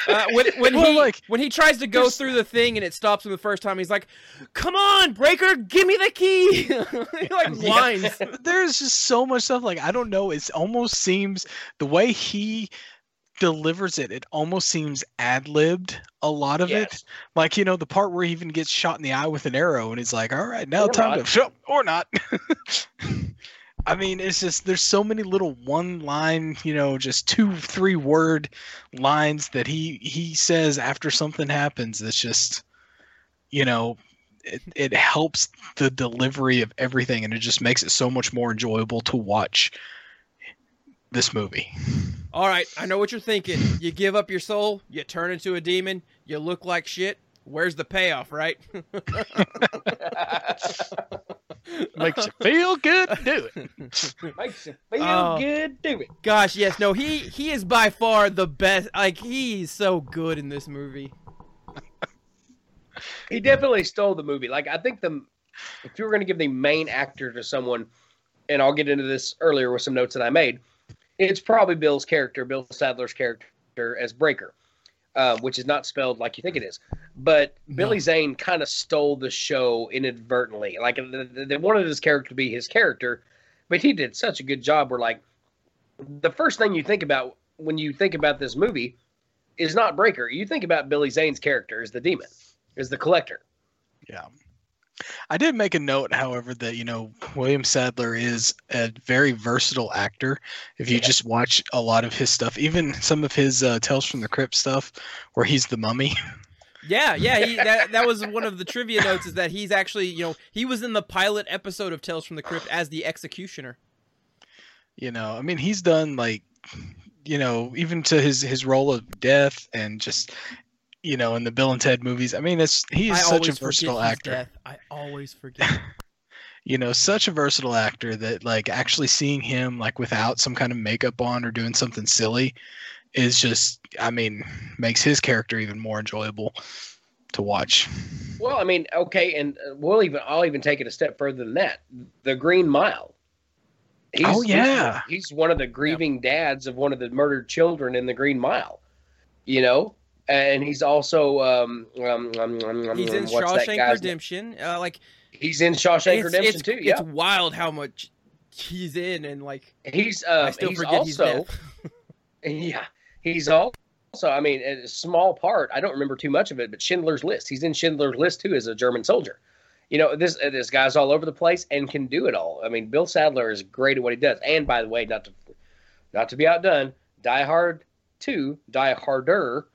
Uh, when when Well, he like, when he tries to go there's- through the thing and it stops him the first time, he's like, "Come on, Brayker, give me the key!" he like whines. There's just so much stuff. Like I don't know. It almost seems the way he delivers it. It almost seems ad libbed. A lot of it. Like you know the part where he even gets shot in the eye with an arrow, and he's like, "All right, now Or time not. to show or not." I mean, it's just there's so many little one line, you know, just two, three word lines that he he says after something happens. It's just, you know, it, it helps the delivery of everything, and it just makes it so much more enjoyable to watch this movie. All right, I know what you're thinking. You give up your soul, you turn into a demon, you look like shit. Where's the payoff, right? Makes you feel good do it. makes you feel Oh. good do it Gosh, yes, no, he he is by far the best. Like he's so good in this movie. he definitely stole the movie like i think the if you were going to give the main actor to someone and i'll get into this earlier with some notes that i made it's probably bill's character bill sadler's character as Brayker uh, which is not spelled like you think it is. But billy zane kind of stole the show inadvertently. Like they- wanted his character to be his character but he did such a good job where like the first thing you think about when you think about this movie is not Brayker. You think about billy zane's character as the demon is the collector. Yeah. I did make a note, however, that you know William Sadler is a very versatile actor. If you Yeah. just watch a lot of his stuff, even some of his uh, Tales from the Crypt stuff, where he's the mummy. Yeah, yeah. He, that that was one of the trivia notes is that he's actually, you know, he was in the pilot episode of Tales from the Crypt as the executioner. You know, I mean, he's done like, you know, even to his his role of death and just, you know, in the Bill and Ted movies. I mean, it's he is I such a always versatile forget his actor. death. I always forget. you know such a versatile actor that like actually seeing him like without some kind of makeup on or doing something silly is just i mean makes his character even more enjoyable to watch Well, I mean, okay, and uh, we'll even I'll even take it a step further than that. The Green Mile. He's, Oh, he's- yeah. he's, one of the grieving dads of one of the murdered children in the Green Mile. You know, and he's also um, um, um, um, um, He's in Shawshank? Redemption. Uh, like He's in Shawshank it's, Redemption it's, too. it's wild how much he's in, and like he's I um, still he's forget he's also dead. yeah he's also I mean a small part. I don't remember too much of it, but Schindler's List. He's in Schindler's List too as a German soldier. You know this uh, this guy's all over the place and can do it all. I mean, Bill Sadler is great at what he does. And by the way, not to not to be outdone, Die Hard two, Die Harder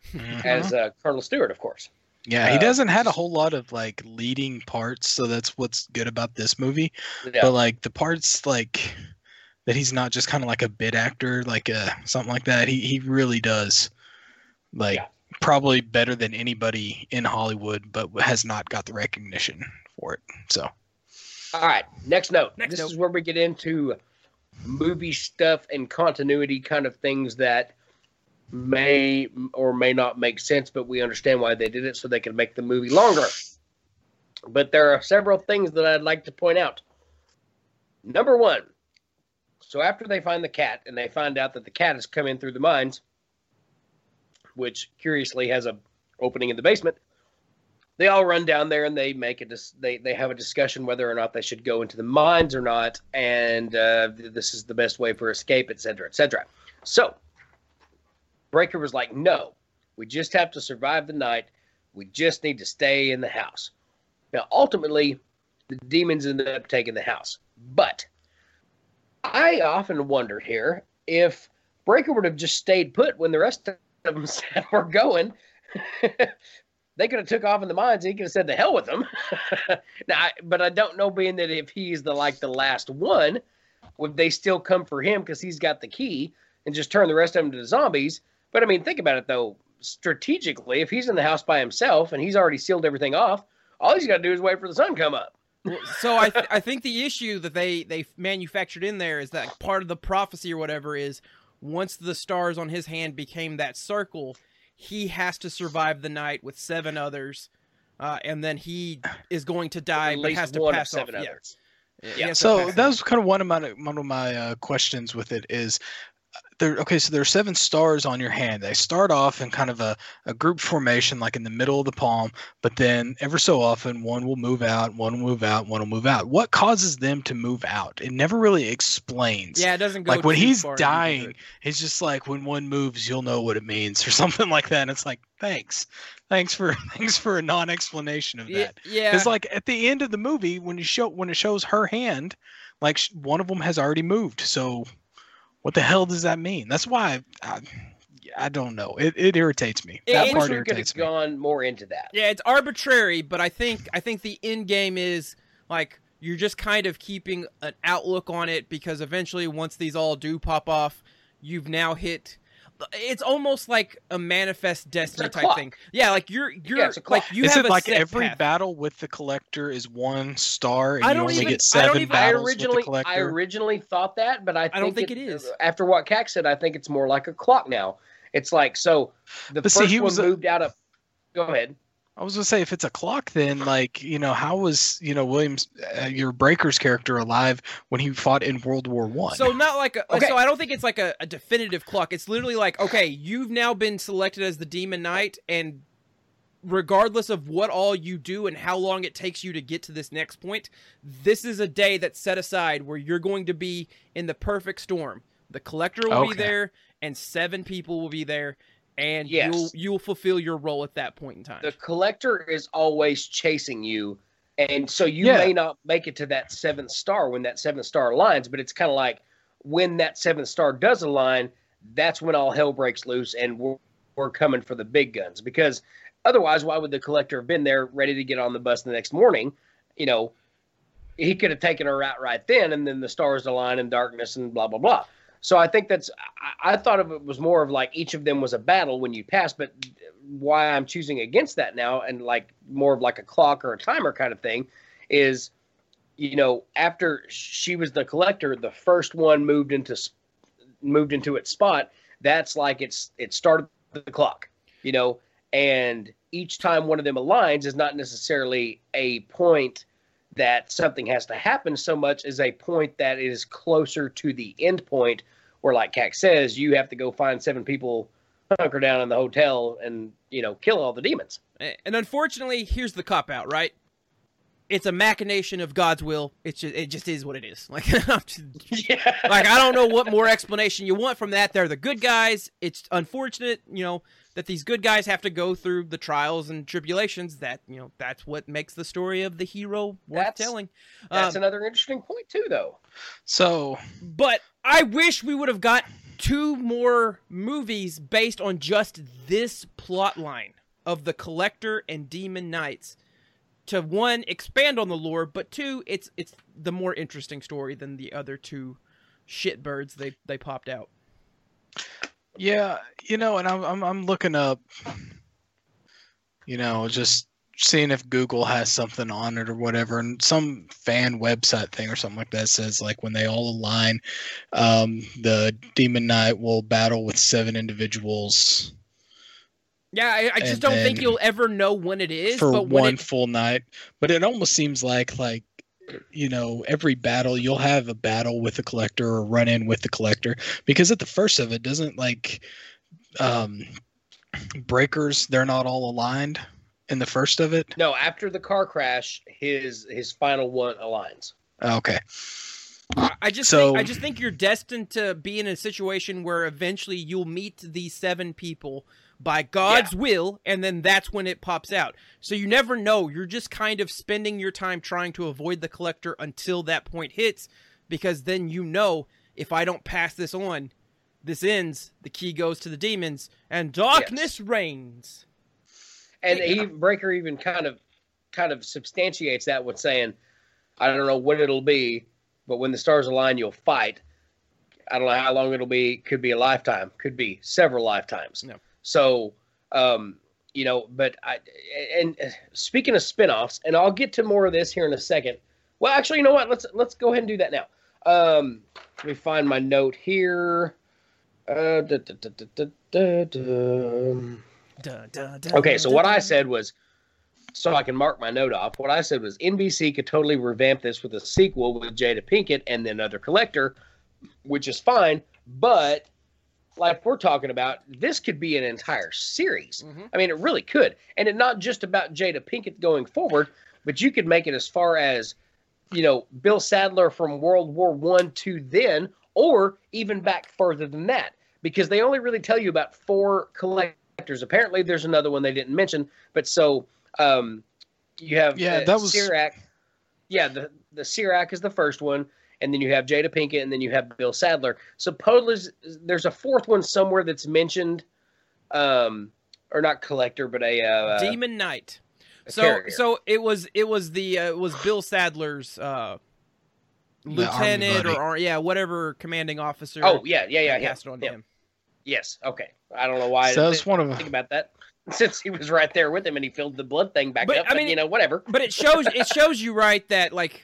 as uh, Colonel Stuart, of course. yeah he uh, doesn't had a whole lot of like leading parts so that's what's good about this movie Yeah. but like the parts like that he's not just kind of like a bit actor like uh something like that he he really does like Yeah. probably better than anybody in hollywood but has not got the recognition for it so All right, next note. Next this note. is where we get into movie stuff and continuity kind of things that may or may not make sense, but we understand why they did it so they can make the movie longer. But there are several things that I'd like to point out. Number one, so after they find the cat and they find out that the cat has come in through the mines, which curiously has a opening in the basement, they all run down there and they make a dis- they they have a discussion whether or not they should go into the mines or not, and uh, th- this is the best way for escape, et cetera, et cetera. So Brayker was like, "No, we just have to survive the night. We just need to stay in the house." Now, ultimately, the demons ended up taking the house, but I often wonder here if Brayker would have just stayed put when the rest of them said we're going. they could have took off in the mines. And he could have said the hell with them. now, I, but I don't know, being that if he's the like the last one, would they still come for him because he's got the key and just turn the rest of them to zombies? But I mean, think about it though. Strategically, if he's in the house by himself and he's already sealed everything off, all he's got to do is wait for the sun to come up. So I th- I think the issue that they they manufactured in there is that part of the prophecy or whatever is once the stars on his hand became that circle, he has to survive the night with seven others, uh, and then he is going to die, At but least has to one of pass seven off. others. Yeah. He Yeah. So that was kind of one of my one of my uh, questions with it is there. Okay, so there are seven stars on your hand. They start off in kind of a, a group formation, like in the middle of the palm, but then ever so often one will move out, one will move out, one will move out. What causes them to move out? It never really explains. Yeah, it doesn't go like when he's dying, it. it's just like when one moves, you'll know what it means, or something like that. And it's like, thanks, thanks for thanks for a non-explanation of that. yeah. It's like at the end of the movie when you show when it shows her hand, like one of them has already moved. So what the hell does that mean? That's why I, I, I don't know. It, it irritates me. It- that it- part we could have irritates me. gone more into that. Yeah, it's arbitrary, but I think I think the end game is like you're just kind of keeping an outlook on it because eventually once these all do pop off, you've now hit it's almost like a manifest destiny type clock. thing. Yeah, like you're you're Yeah, like you is have it a like set every path. battle with the collector is one star and I don't only even- get I don't seven even- I battles with originally, the collector? I originally thought that, but I, think don't think it is. Uh, after what Cax said, I think it's more like a clock now. It's like so. The But see, first he one was a- moved out of. Go ahead. I was gonna say if it's a clock, then like you know how was you know Williams uh, your Brayker's character alive when he fought in World War One? So not like a, Okay. so I don't think it's like a, a definitive clock. It's literally like okay, you've now been selected as the demon knight, and regardless of what all you do and how long it takes you to get to this next point, this is a day that's set aside where you're going to be in the perfect storm. The collector will be there, and seven people will be there, and Yes. you'll you'll fulfill your role at that point in time. The collector is always chasing you, and so you Yeah. may not make it to that seventh star when that seventh star aligns. But it's kind of like when that seventh star does align, that's when all hell breaks loose, and we're, we're coming for the big guns. Because otherwise, why would the collector have been there ready to get on the bus the next morning? You know, he could have taken her out right then, and then the stars align in darkness and blah blah blah. So I think that's I, I thought of it was more of like each of them was a battle when you pass, but why I'm choosing against that now and like more of like a clock or a timer kind of thing is you know after she was the collector the first one moved into moved into its spot that's like it's it started the clock you know? And each time one of them aligns is not necessarily a point that something has to happen so much as a point that is closer to the end point where like Keck says you have to go find seven people hunker down in the hotel and you know kill all the demons And unfortunately, here's the cop out, right? It's a machination of God's will. It's just, it just is what it is. Like, I'm just- yeah like I don't know what more explanation you want from that. They're the good guys. It's unfortunate, you know, that these good guys have to go through the trials and tribulations. That you know, that's what makes the story of the hero worth That's- telling. that's Um, another interesting point too though So but I wish we would have got two more movies based on just this plot line of the collector and demon knights to one expand on the lore but two it's it's the more interesting story than the other two shitbirds they they popped out. Yeah, you know, and I'm I'm, I'm looking up, you know, just seeing if Google has something on it or whatever, and some fan website thing or something like that says like when they all align, um, the Demon Knight will battle with seven individuals yeah i, I just don't think you'll ever know when it is for but when one it, full night. But it almost seems like like you know every battle you'll have a battle with the collector or run in with the collector because at the first of it doesn't like um Brayker's they're not all aligned in the first of it no after the car crash his his final one aligns okay I- I just So- think, I just think you're destined to be in a situation where eventually you'll meet these seven people by God's will, and then that's when it pops out. So you never know. You're just kind of spending your time trying to avoid the collector until that point hits, because then you know if I don't pass this on, this ends. The key goes to the demons, and darkness reigns. and he Brayker even kind of kind of substantiates that with saying i don't know what it'll be but when the stars align you'll fight i don't know how long it'll be could be a lifetime could be several lifetimes No. So um you know but i and speaking of spin-offs and i'll get to more of this here in a second well actually you know what let's let's go ahead and do that now um let me find my note here uh, da, da, da, Okay, so what I said was, so I can mark my note off. What I said was NBC could totally revamp this with a sequel with Jada Pinkett and then another collector, which is fine. But like we're talking about, this could be an entire series. Mhm. I mean, it really could, and it not just about Jada Pinkett going forward, but you could make it as far as, you know, Bill Sadler from World War One to then, or even back further than that, because they only really tell you about four collectors. Apparently, there's another one they didn't mention, but so um, you have Yeah, uh, that was- Sirac. Yeah, the the Sirac is the first one, and then you have Jada Pinkett, and then you have Bill Sadler. Supposedly, there's a fourth one somewhere that's mentioned, um, or not collector, but a uh, Demon Knight. a So carrier. so it was it was the uh, it was Bill Sadler's uh, lieutenant or, or yeah whatever commanding officer. oh yeah, yeah, yeah, yeah. passed on yeah. him. Yes. Okay. I don't know why. so I that's didn't one of think about that since he was right there with him and he filled the blood thing back But, up. I But, mean- you know, whatever. But it shows it shows you right that like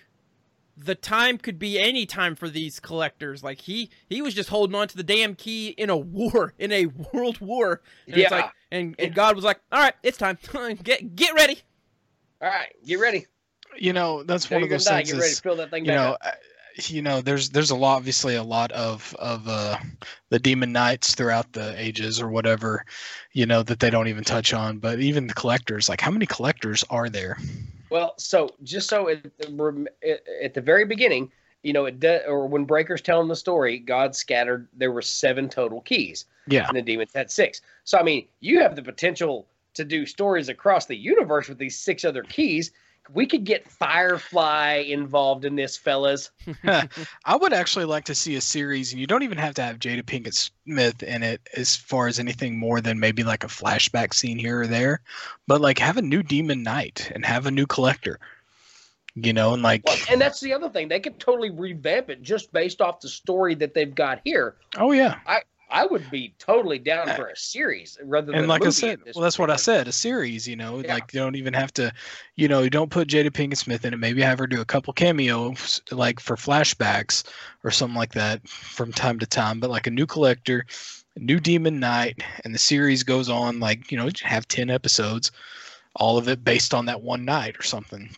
the time could be any time for these collectors. Like he he was just holding on to the damn key in a war in a world war. And it's Yeah. like and, and God was like, all right, it's time. get get ready. All right, get ready. you know that's Know one of you're those gonna die. things Get ready to fill that thing you back know up. You know there's there's a lot obviously a lot of of uh the demon knights throughout the ages or whatever you know that they don't even touch on but even the collectors like how many collectors are there Well, so just so it, it, at the very beginning, you know, it does, or when Brayker's telling the story, God scattered. There were seven total keys, yeah and the demons had six. So I mean, you have the potential to do stories across the universe with these six other keys we could get Firefly involved in this, fellas. I would actually like to see a series, and you don't even have to have Jada Pinkett Smith in it as far as anything more than maybe like a flashback scene here or there, but like have a new Demon Knight and have a new Collector, you know, and like, Well, and that's the other thing. They could totally revamp it just based off the story that they've got here. oh yeah, I would be totally down for a series rather than and like I said, well, that's what I said, a series, you know, Yeah. like you don't even have to, you know, you don't put Jada Pinkett Smith in it. Maybe have her do a couple cameos, like for flashbacks or something like that from time to time. But like a new collector, a new Demon Knight, and the series goes on like you know, have ten episodes, all of it based on that one night or something.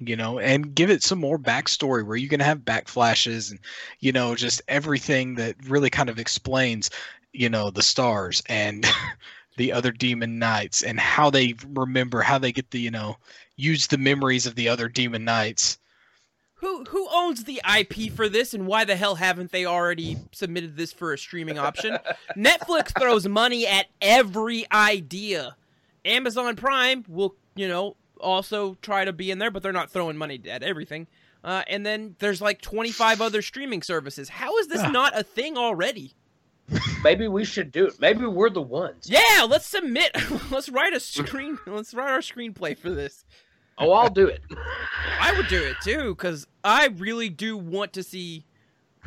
You know, and give it some more backstory where you can have backflashes and, you know, just everything that really kind of explains, you know, the stars and the other demon knights and how they remember how they get the you know use the memories of the other demon knights Who who owns the IP for this, and why the hell haven't they already submitted this for a streaming option? Netflix throws money at every idea. Amazon Prime will, you know, also try to be in there, but they're not throwing money at everything. Uh, and then there's like 25 other streaming services. How is this Yeah. not a thing already? Maybe we should do it. Maybe we're the ones. Yeah, let's submit. let's write a screen. let's write our screenplay for this. Oh, I'll do it. I would do it too because I really do want to see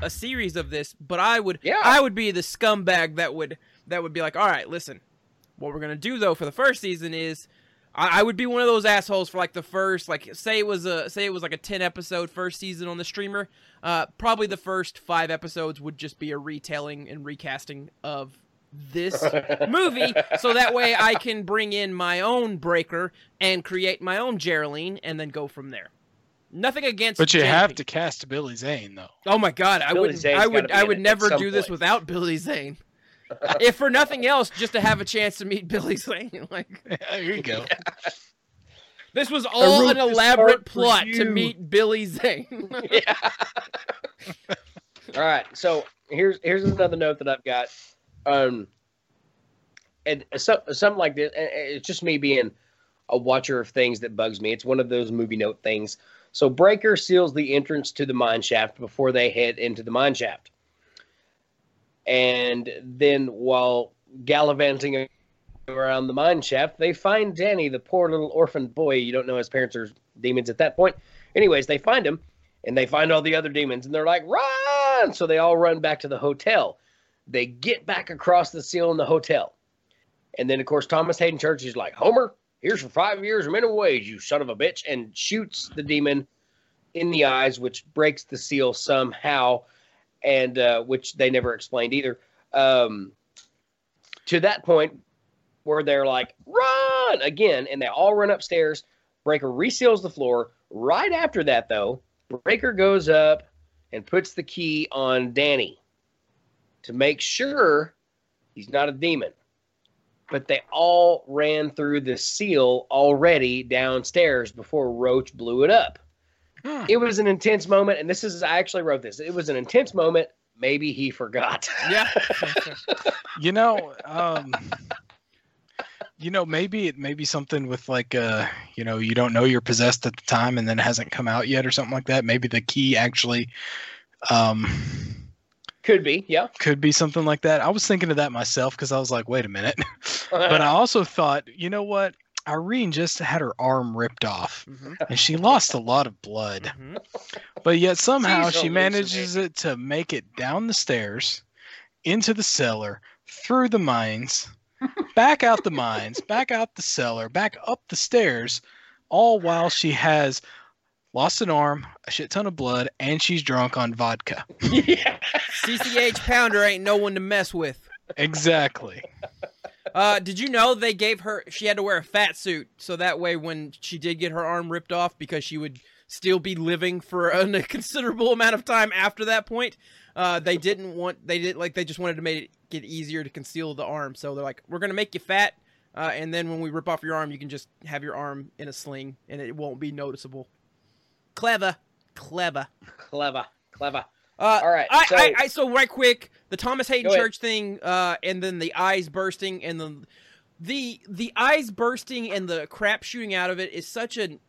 a series of this. But I would, Yeah. I would be the scumbag that would that would be like, all right, listen, what we're gonna do though for the first season is. I I would be one of those assholes for like the first, like say it was a say it was like a ten episode first season on the streamer. Uh, probably the first five episodes would just be a retelling and recasting of this movie so that way I can bring in my own Brayker and create my own Jeryline and then go from there. Nothing against but you Jada have to cast Billy Zane though Oh my god, I Billy would Zane's I would I would never some do this without Billy Zane. if for nothing else, just to have a chance to meet Billy Zane. Like there you go this was all an elaborate plot to meet Billy Zane. yeah. All right. So here's here's another note that I've got. Um, and so, something like this. and It's just me being a watcher of things that bugs me. It's one of those movie note things. So Brayker seals the entrance to the mine shaft before they head into the mine shaft. And then while gallivanting around the mine shaft, they find Danny, the poor little orphan boy. You don't know his parents are demons at that point. Anyways, they find him and they find all the other demons and they're like, run! So they all run back to the hotel. They get back across the seal in the hotel. And then, of course, Thomas Haden Church is like, Homer, here's for five years of minimum wage, you son of a bitch, and shoots the demon in the eyes, which breaks the seal somehow, and uh, which they never explained either. Um, to that point where they're like, run again, and they all run upstairs. Brayker reseals the floor. Right after that, though, Brayker goes up and puts the key on Danny to make sure he's not a demon. But they all ran through the seal already downstairs before Roach blew it up. It was an intense moment, and this is I actually wrote this. It was an intense moment. Maybe he forgot. yeah. you know um you know maybe it may be something with like uh you know you don't know you're possessed at the time and then it hasn't come out yet or something like that maybe the key actually um Could be, yeah. could be something like that i was thinking of that myself because i was like wait a minute but i also thought you know what irene just had her arm ripped off Mhm, and she lost a lot of blood mhm. but yet somehow She's she manages it to make it down the stairs, into the cellar, through the mines, back out the mines, back out the cellar, back up the stairs, all while she has lost an arm, a shit ton of blood, and she's drunk on vodka. yeah. CCH Pounder ain't no one to mess with. Exactly. Uh, did you know they gave her? She had to wear a fat suit so that way when she did get her arm ripped off, because she would still be living for a considerable amount of time after that point. Uh, they didn't want they did like they just wanted to make it get easier to conceal the arm. So they're like, we're gonna make you fat, uh, and then when we rip off your arm, you can just have your arm in a sling and it won't be noticeable. Clever, clever. Clever, clever. Uh, All right, I, so- I, I, so right quick, the Thomas Haden. Church thing, uh, and then the eyes bursting, and the the the eyes bursting and the crap shooting out of it is such an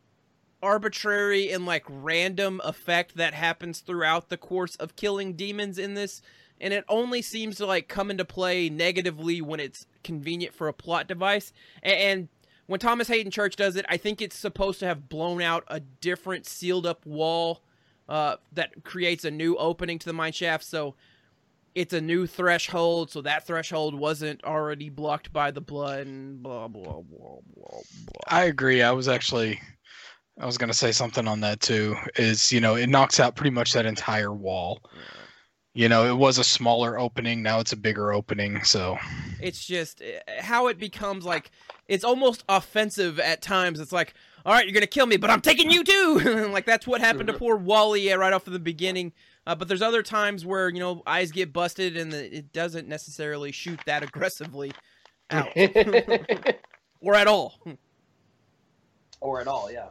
arbitrary and like random effect that happens throughout the course of killing demons in this and it only seems to like come into play negatively when it's convenient for a plot device and when Thomas Haden Church does it I think it's supposed to have blown out a different sealed up wall uh, that creates a new opening to the mine shaft so it's a new threshold so that threshold wasn't already blocked by the blood and blah blah blah blah blah I agree. I was actually, I was gonna say something on that too. Is you know it knocks out pretty much that entire wall. You know it was a smaller opening. Now it's a bigger opening. So it's just eh, how it becomes like it's almost offensive at times it's like all right you're gonna kill me but i'm taking you too like that's what happened to poor wally eh, right off of the beginning uh, but there's other times where you know eyes get busted and the, it doesn't necessarily shoot that aggressively out or at all or at all, yeah.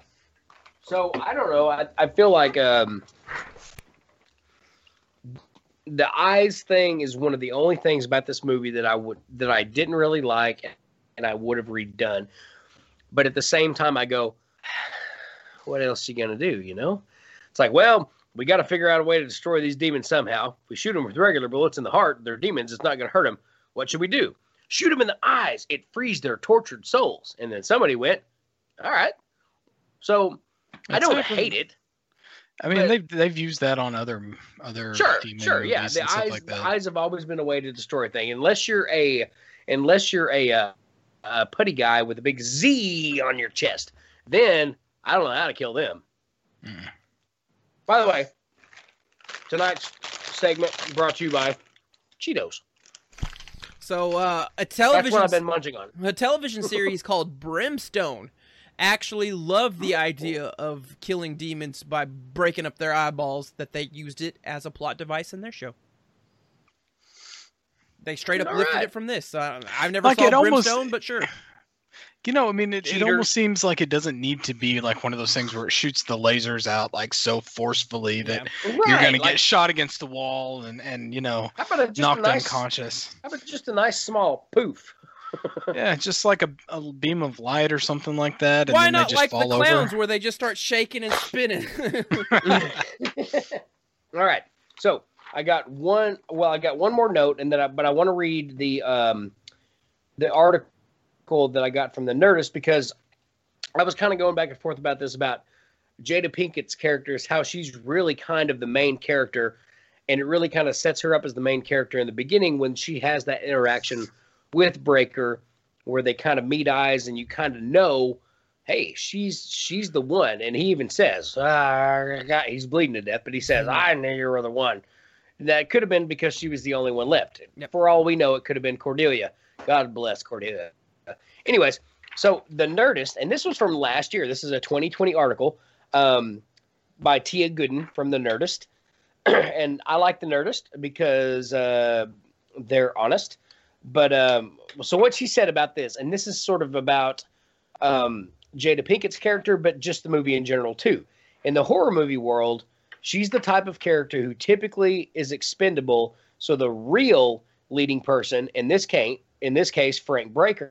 So I don't know. I, I feel like um, the eyes thing is one of the only things about this movie that I would that I didn't really like, and I would have redone. But at the same time, I go, what else you gonna do? You know, it's like, well, we got to figure out a way to destroy these demons somehow. If we shoot them with regular bullets in the heart, they're demons. It's not gonna hurt them. What should we do? Shoot them in the eyes. It frees their tortured souls. And then somebody went, all right. So I don't actually- hate it. I mean But- they've they've used that on other other Sure, sure, yeah. The eyes, like the eyes have always been a way to destroy a thing, unless you're a, unless you're a, uh, a putty guy with a big Z on your chest. Then I don't know how to kill them. Mm. By the way, tonight's segment brought to you by Cheetos. so uh, a That's television what I've been munching on. A television series called Brimstone actually loved the idea of killing demons by breaking up their eyeballs that they used it as a plot device in their show. They straight up All lifted right. it from this. Uh, I've never Like, saw it almost- Brimstone, but sure. You know, I mean, it, it almost seems like it doesn't need to be like one of those things where it shoots the lasers out like so forcefully that Yeah. you're Right, gonna get shot against the wall and and you know How about a, just a knocked nice, unconscious. How about just a nice small poof? Yeah, just like a, a beam of light or something like that, and Why then not they just like the clowns over. where they just start shaking and spinning? All right. So I got one. Well, I got one more note, and then I, but I want to read the um, the article that I got from the Nerdist because I was kind of going back and forth about this about Jada Pinkett's character is how she's really kind of the main character, and it really kind of sets her up as the main character in the beginning when she has that interaction with Brayker, where they kind of meet eyes, and you kind of know hey, she's she's the one. And he even says, ah, I got, he's bleeding to death, but he says, I knew you were the one. That could have been because she was the only one left. For all we know, it could have been Cordelia. God bless Cordelia. Anyways, so the Nerdist, and this was from last year. This is a 2020 article um, by Tia Gooden from the Nerdist, and I like the Nerdist because uh, they're honest. But um, so what she said about this, and this is sort of about um, Jada Pinkett's character, but just the movie in general too. In the horror movie world, she's the type of character who typically is expendable. So the real leading person in this case, in this case, Frank Brayker,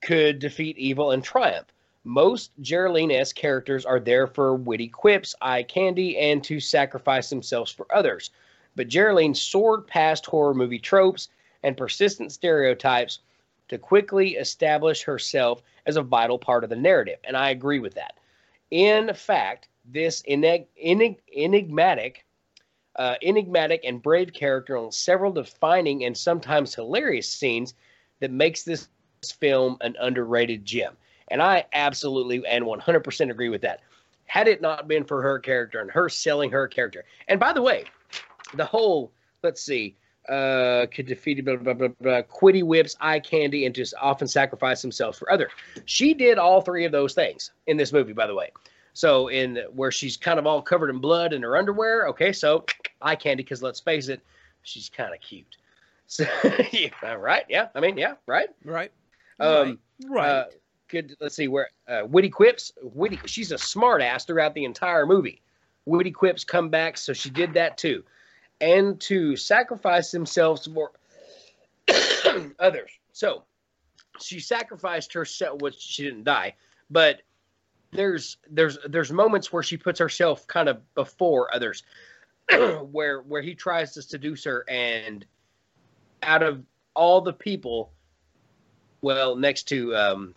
could defeat evil and triumph. Most Jeryline-esque characters are there for witty quips, eye candy, and to sacrifice themselves for others. But Jeryline soared past horror movie tropes and persistent stereotypes to quickly establish herself as a vital part of the narrative. And I agree with that. In fact, this enig- enig- enigmatic, uh, enigmatic and brave character on several defining and sometimes hilarious scenes that makes this film an underrated gem. And I absolutely and 100% agree with that. Had it not been for her character and her selling her character, and by the way, the whole let's see, uh, could defeat blah, blah, blah, blah, quitty whips, eye candy, and just often sacrifice themselves for others. She did all three of those things in this movie, by the way. So in where she's kind of all covered in blood in her underwear. Okay, so eye candy, because let's face it, she's kind of cute. So yeah, right? Yeah, I mean, yeah, right. right. Um, right. uh, good. Let's see where uh, witty quips. Witty. She's a smart ass throughout the entire movie. Witty quips come back, so she did that too, and to sacrifice themselves for others. So she sacrificed herself, which she didn't die, but there's there's there's moments where she puts herself kind of before others, where where he tries to seduce her, and out of all the people, well, next to um,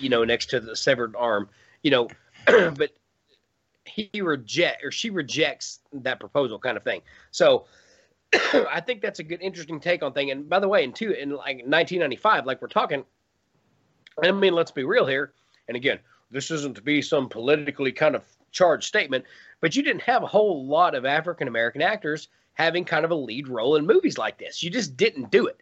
you know, next to the severed arm, you know, but he reject or she rejects that proposal kind of thing. So I think that's a good, interesting take on thing. And by the way, in two in like 1995, like we're talking, I mean, let's be real here. And again, this isn't to be some politically kind of charged statement, but you didn't have a whole lot of African American actors having kind of a lead role in movies like this. You just didn't do it.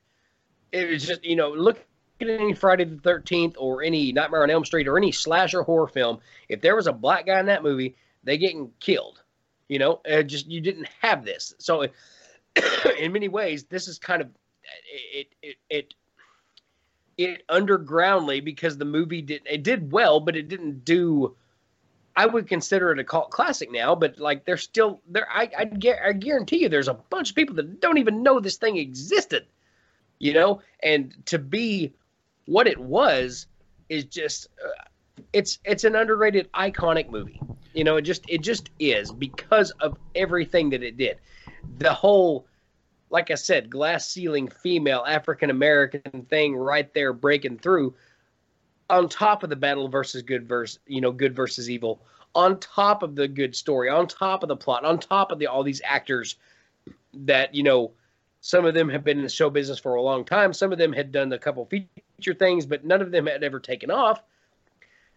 It was just, you know, look at any Friday the 13th or any Nightmare on Elm Street or any slasher horror film. If there was a black guy in that movie, they getting killed. You know, it just you didn't have this. So, in many ways, this is kind of it. It it it undergroundly because the movie did it did well, but it didn't do. I would consider it a cult classic now, but like there's still there. I I, I guarantee you, there's a bunch of people that don't even know this thing existed. You know, and to be what it was is just uh, it's it's an underrated iconic movie you know, it just it just is because of everything that it did. The whole like I said, glass ceiling female African American thing right there breaking through on top of the battle versus good versus you know, good versus evil, on top of the good story, on top of the plot, on top of the all these actors that, you know, some of them have been in the show business for a long time. Some of them had done a couple feature things, but none of them had ever taken off.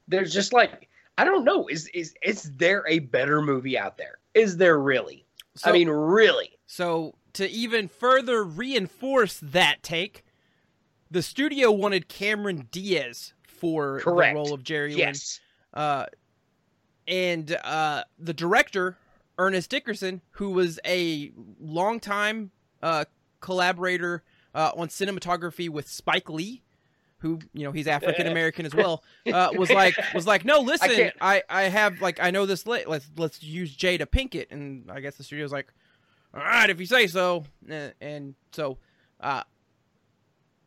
There's just like I don't know. Is is is there a better movie out there? Is there really? So, I mean, really. So to even further reinforce that take, the studio wanted Cameron Diaz for Correct. the role of Jerry yes. Lynn. Uh, and uh, the director Ernest Dickerson, who was a longtime uh, collaborator uh, on cinematography with Spike Lee, who you know he's African American as well, uh, was like was like, no, listen, I, I, I have like I know this. Lit. Let's let's use Jada Pinkett, and I guess the studio's like, all right, if you say so, and, and so, uh,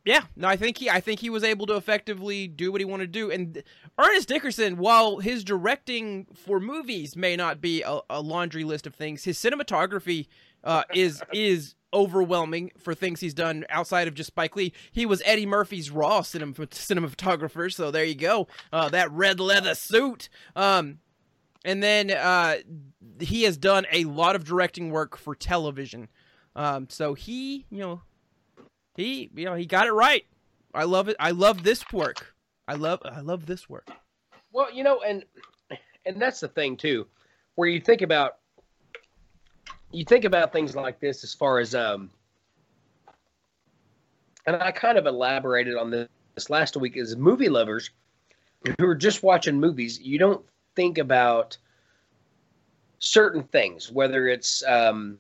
yeah, no, I think he I think he was able to effectively do what he wanted to do. And Ernest Dickerson, while his directing for movies may not be a, a laundry list of things, his cinematography uh, is is overwhelming for things he's done outside of just Spike Lee. He was Eddie Murphy's Raw cinema, cinematographer, so there you go. Uh, that red leather suit. Um, and then uh, he has done a lot of directing work for television. Um, so he, you know, he, you know, he got it right. I love it. I love this work. I love, I love this work. Well, you know, and and that's the thing too, where you think about you think about things like this as far as um and I kind of elaborated on this, this last week is movie lovers who are just watching movies, you don't think about certain things, whether it's um,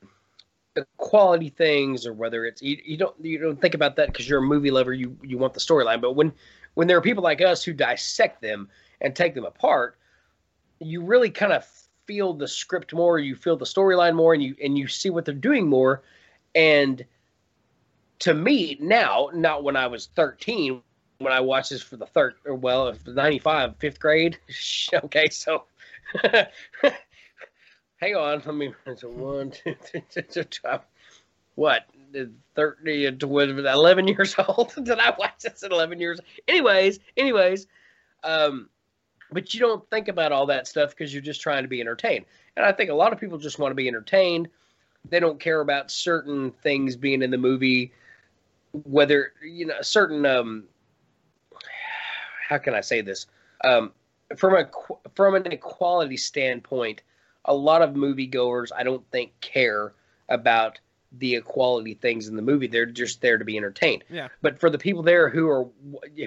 the quality things or whether it's you, you don't you don't think about that because you're a movie lover. You you want the storyline, but when when there are people like us who dissect them and take them apart, you really kind of feel the script more, you feel the storyline more, and you and you see what they're doing more. And to me now, not when I was 13, when I watched this for the third or well, 95, fifth grade. okay, so hang on. Let me. It's a one, two, three, two, two, what? 30 11 years old did i watch this at 11 years anyways anyways um but you don't think about all that stuff because you're just trying to be entertained. And I think a lot of people just want to be entertained. They don't care about certain things being in the movie, whether you know certain. Um, how can I say this? Um, from a from an equality standpoint, a lot of moviegoers I don't think care about the equality things in the movie. They're just there to be entertained. Yeah. But for the people there who are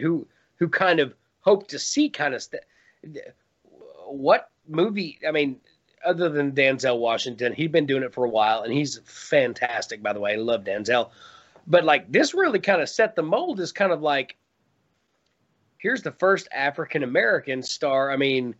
who who kind of hope to see kind of st- what movie? I mean, other than Denzel Washington, he'd been doing it for a while, and he's fantastic, by the way. I love Denzel. But like this really kind of set the mold Is kind of like here's the first African American star. I mean,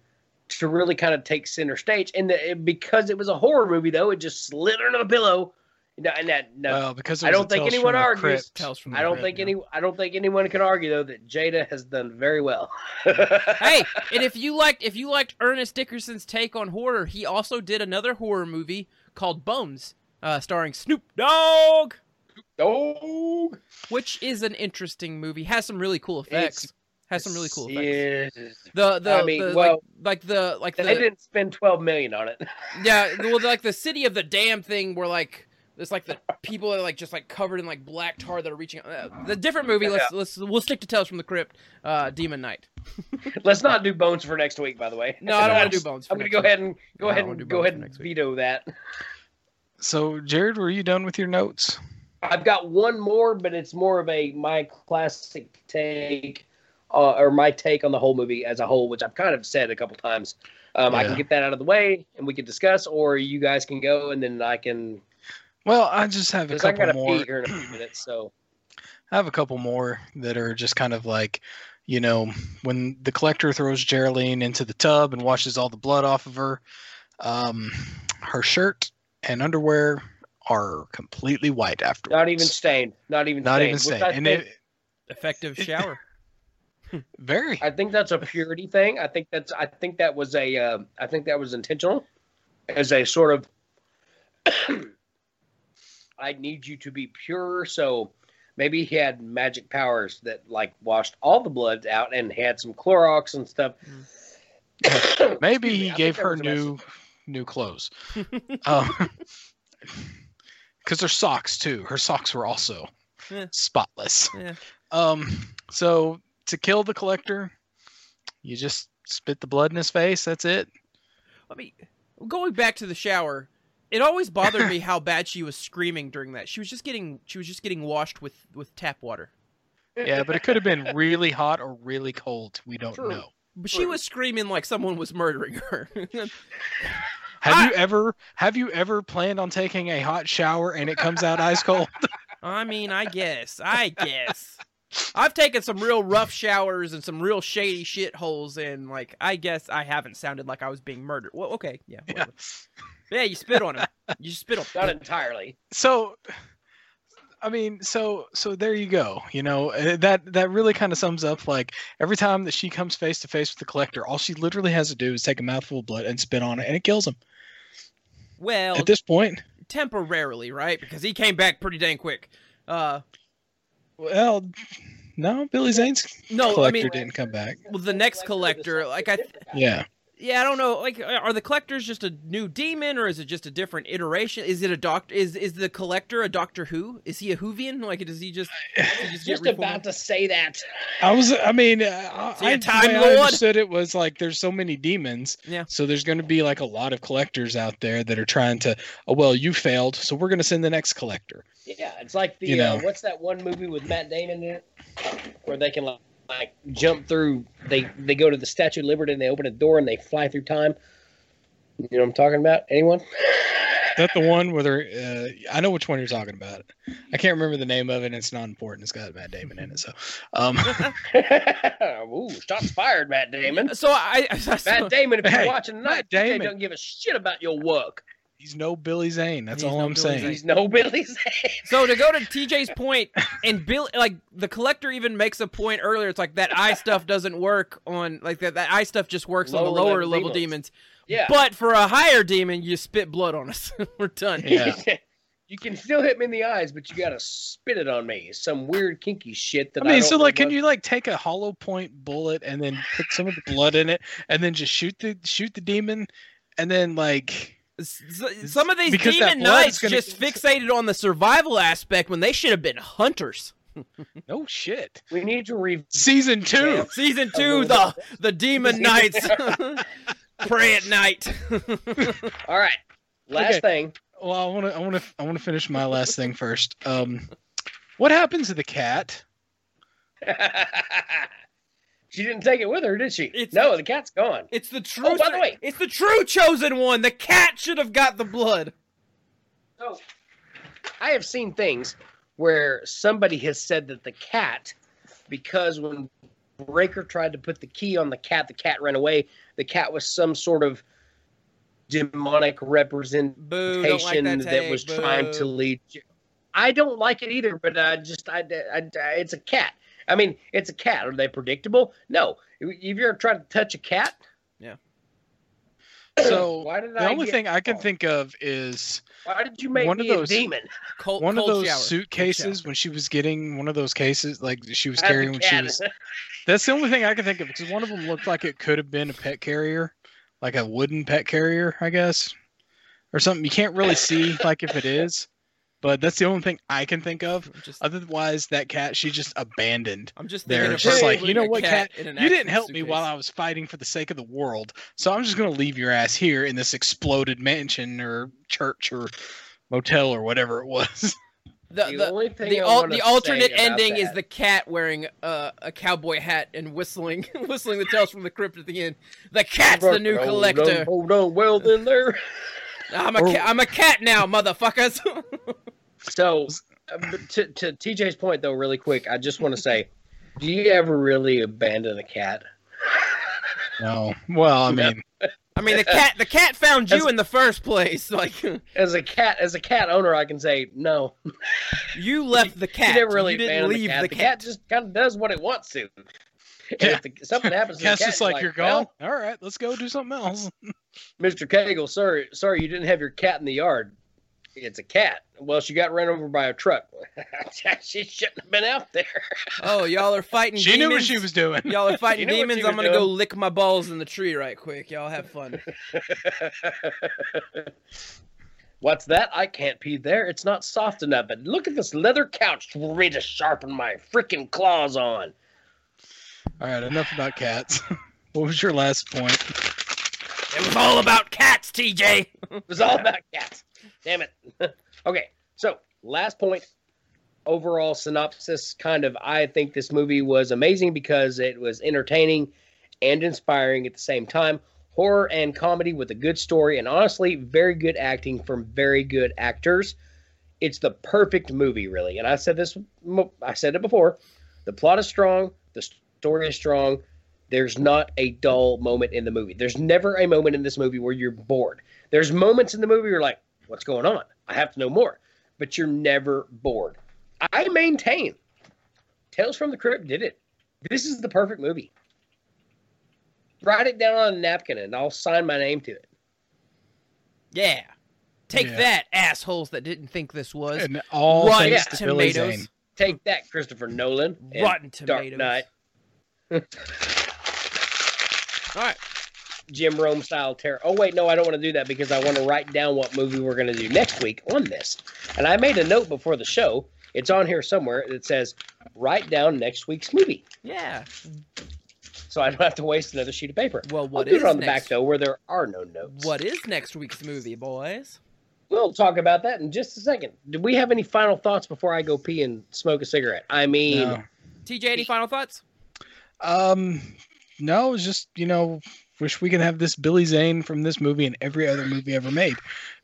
to really kind of take center stage, and the, because it was a horror movie, though, it just slid under the pillow No, and that no, Well, because I don't think anyone argues. Crypt. Tales from I don't Crypt, think yeah. any. I don't think anyone can argue though that Jada has done very well. hey, and if you liked if you liked Ernest Dickerson's take on horror, he also did another horror movie called Bones, uh, starring Snoop Dogg, Dog. which is an interesting movie. Has some really cool effects. It's- Has some really cool effects. Yes. The the, I mean, the well, like, like the like They the didn't spend twelve million on it. yeah well like the city of the damn thing where like there's like the people that are like just like covered in like black tar that are reaching uh, the different movie let's let's we'll stick to tales from the crypt uh demon knight Let's not do bones for next week. By the way. no i don't want to do bones I'm gonna go week. ahead and go I ahead and go ahead and next week. veto that. So, Jared, were you done with your notes? I've got one more, but it's more of a my classic take, uh, or my take on the whole movie as a whole, which I've kind of said a couple times. Um, I can get that out of the way, and we can discuss, or you guys can go, and then I can. Well, I just have a Because I couple got to more. pee here in a few minutes, so I have a couple more that are just kind of like, you know, when the collector throws Jeryline into the tub and washes all the blood off of her, um, her shirt and underwear are completely white afterwards. not even stained, not even not stained. even stained. And think, it effective shower very I think that's a purity thing. I think that's. I think that was a. Uh, I think that was intentional, as a sort of. I need you to be pure, so maybe he had magic powers that like washed all the blood out and had some Clorox and stuff. maybe Excuse me, he I gave her new message. new clothes. um, because her socks too. Her socks were also Yeah. spotless. yeah Um, so to kill the collector, you just spit the blood in his face. That's it. I mean, going back to the shower, it always bothered me how bad she was screaming during that. She was just getting she was just getting washed with with tap water. Yeah, but it could have been really hot or really cold. We don't True. know. But she True. was screaming like someone was murdering her. Have I- you ever have you ever planned on taking a hot shower and it comes out ice cold? I mean, I guess. I guess. I've taken some real rough showers and some real shady shit holes, and like, I guess I haven't sounded like I was being murdered. Well, okay, yeah, Yeah. yeah. you spit on him. You spit on Not entirely. So I mean, so so there you go. You know, uh, that that really kind of sums up like every time that she comes face to face with the collector, all she literally has to do is take a mouthful of blood and spit on it and it kills him. Well, At this point, temporarily, right? Because he came back pretty dang quick. Uh, well, no, Billy Zane's no, I collector mean, didn't come back. well, the next collector, like I, Yeah. Yeah, I don't know. Like, are the collectors just a new demon, or is it just a different iteration? Is it a doctor? Is is the collector a Doctor Who? Is he a Whovian? Like, does he just, does he just, Just about to say that. I was, I mean, uh, So you're I, a Time the way I Lord? understood it was like there's so many demons, Yeah. So there's going to be like a lot of collectors out there that are trying to, oh well, you failed, so we're going to send the next collector. Yeah, it's like the You know. uh, what's that one movie with Matt Damon in it, where they can like, like jump through. They they go to the Statue of Liberty and they open a door and they fly through time. You know what I'm talking about? Anyone? Is that the one where they're, uh, I know which one you're talking about. I can't remember the name of it. and It's not important. It's got Matt Damon in it. So, um, Ooh, shots fired, Matt Damon. So I, I so, Matt Damon, if Hey, you're watching tonight, Matt TJ Damon. doesn't give a shit about your work. He's no Billy Zane. That's He's all no I'm Billy saying. Zane. He's no Billy Zane. so to go to TJ's point, and Bill, like the collector even makes a point earlier. It's like that eye stuff doesn't work on like that. That eye stuff just works on the Lower lower level level demons. demons. Yeah. But for a higher demon, you spit blood on us. We're done. Yeah. you can still hit me in the eyes, but you gotta spit it on me. Some weird kinky shit that I mean, don't so like, can what- you like take a hollow point bullet and then put some of the blood in it, and then just shoot the shoot the demon, and then like, S- s- Some of these Because demon knights gonna- just fixated on the survival aspect when they should have been hunters. no shit. We need to re. Season two. Yeah. Season two, little the the demon knights pray at night. All right. Last Okay. thing. Well, I want to, I want to, I want to finish my last thing first. Um, what happens to the cat? she didn't take it with her, did she? It's- no, the cat's gone. It's the oh, true. Oh, by the way. it's the true chosen one. The cat should have got the blood. So, I have seen things where somebody has said that the cat, because when Brayker tried to put the key on the cat, the cat ran away. The cat was some sort of demonic representation Boo! Like that, that, was trying to lead. I don't like it either, but I just I, I, I it's a cat. I mean, it's a cat. Are they predictable? No. If you're trying to touch a cat, Yeah. So why did the I only thing I can think of is Why did you make one of me a those- demon? Cold, one of those shower. Suitcases when she was getting one of those cases like she was carrying when she was That's the only thing I can think of because one of them looked like it could have been a pet carrier, like a wooden pet carrier, I guess, or something. You can't really see like if it is, but that's the only thing I can think of. Just, Otherwise, that cat she just abandoned. I'm just There, thinking it's of just like, you know what, cat? in You didn't action help me while I was fighting for the sake of the world, so I'm just gonna leave your ass here in this exploded mansion or church or motel or whatever it was. The, The the, only thing the, I al- the alternate say ending is that- the cat wearing uh, a cowboy hat and whistling whistling the tales from the crypt at the end. The cat's the new Hold on, collector. Hold on, well then there. I'm a Or- ca- I'm a cat now, motherfuckers. So, uh, to, to TJ's point, though, really quick, I just want to say, do you ever really abandon a cat? No, well, I mean, I mean, the cat the cat found you That's- in the first place. Like As a cat, as a cat owner, I can say no. you left the cat. you never really you didn't abandon leave the cat. the the cat. cat just kind of does what it wants to. And Yeah. if the, something happens, to cat's the cat, just like, you're gone. well, All right, let's go do something else. Mr. Cagle, sorry, sorry, you didn't have your cat in the yard. It's a cat. Well, she got run over by a truck. she shouldn't have been out there. Oh, y'all are fighting. She knew what she was doing. Y'all are fighting demons. I'm gonna go lick my balls in the tree right quick. Y'all have fun. What's that? I can't pee there. It's not soft enough. But look at this leather couch for me to sharpen my freaking claws on. All right, enough about cats. what was your last point? It was all about cats, TJ. It was all about cats. Damn it. okay, so last point. Overall synopsis kind of I think this movie was amazing because it was entertaining and inspiring at the same time. Horror and comedy with a good story and honestly very good acting from very good actors. It's the perfect movie really. And I said this I said it before. The plot is strong, the story is strong. There's not a dull moment in the movie. There's never a moment in this movie where you're bored. There's moments in the movie where you're like, what's going on? I have to know more. But you're never bored. I maintain Tales from the Crypt did it. This is the perfect movie. Write it down on a napkin and I'll sign my name to it. Yeah. Take Yeah. that, assholes that didn't think this was. And all Rotten yeah, tomatoes. Take that, Christopher Nolan. and Rotten Dark tomatoes. Knight, All right. Jim Rome style terror. Oh, wait, no, I don't want to do that because I want to write down what movie we're going to do next week on this. And I made a note before the show. It's on here somewhere that says, write down next week's movie. Yeah. So I don't have to waste another sheet of paper. Well, what I'll is it on the next? back though, where there are no notes. What is next week's movie, boys? We'll talk about that in just a second. Do we have any final thoughts before I go pee and smoke a cigarette? I mean, No. TJ, any final thoughts? Um, no, it's just you know, wish we could have this Billy Zane from this movie and every other movie ever made.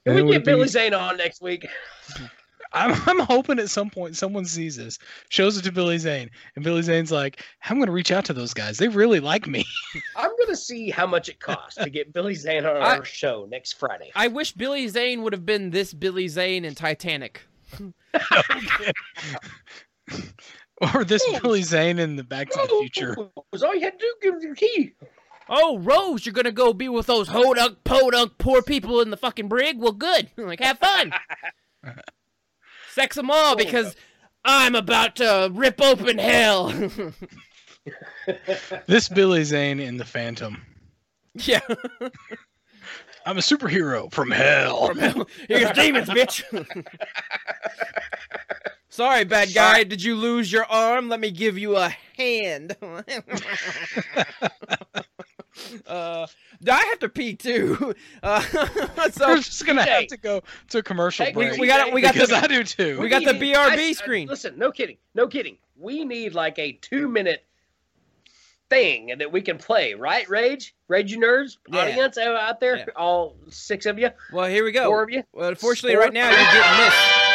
can we get Billy be- Zane on next week? I'm, I'm hoping at some point someone sees this, shows it to Billy Zane, and Billy Zane's like, "I'm going to reach out to those guys. They really like me." I'm gonna see how much it costs to get Billy Zane on I- our show next Friday. I wish Billy Zane would have been this Billy Zane in Titanic. or this Oh. Billy Zane in the Back to the Future. Was all you had to do give him your key. Oh, Rose, you're gonna go be with those hodunk, podunk, poor people in the fucking brig? Well, good. Like, have fun. Sex them all because I'm about to rip open hell. This Billy Zane in the Phantom. yeah. I'm a superhero from hell. Here's demons, bitch. Sorry, bad guy. Did you lose your arm? Let me give you a hand. uh, I have to pee too. Uh, so We're just gonna have to go to a commercial Hey, break. we, we got we got because the I do too. we got the BRB I- I- screen. listen, no kidding, no kidding. We need like a two minute thing that we can play, right? Rage, Rage, you nerds, Yeah. audience out out there, Yeah. all six of you, well, here we go. four of you. Well, unfortunately, Four? right now you're getting this.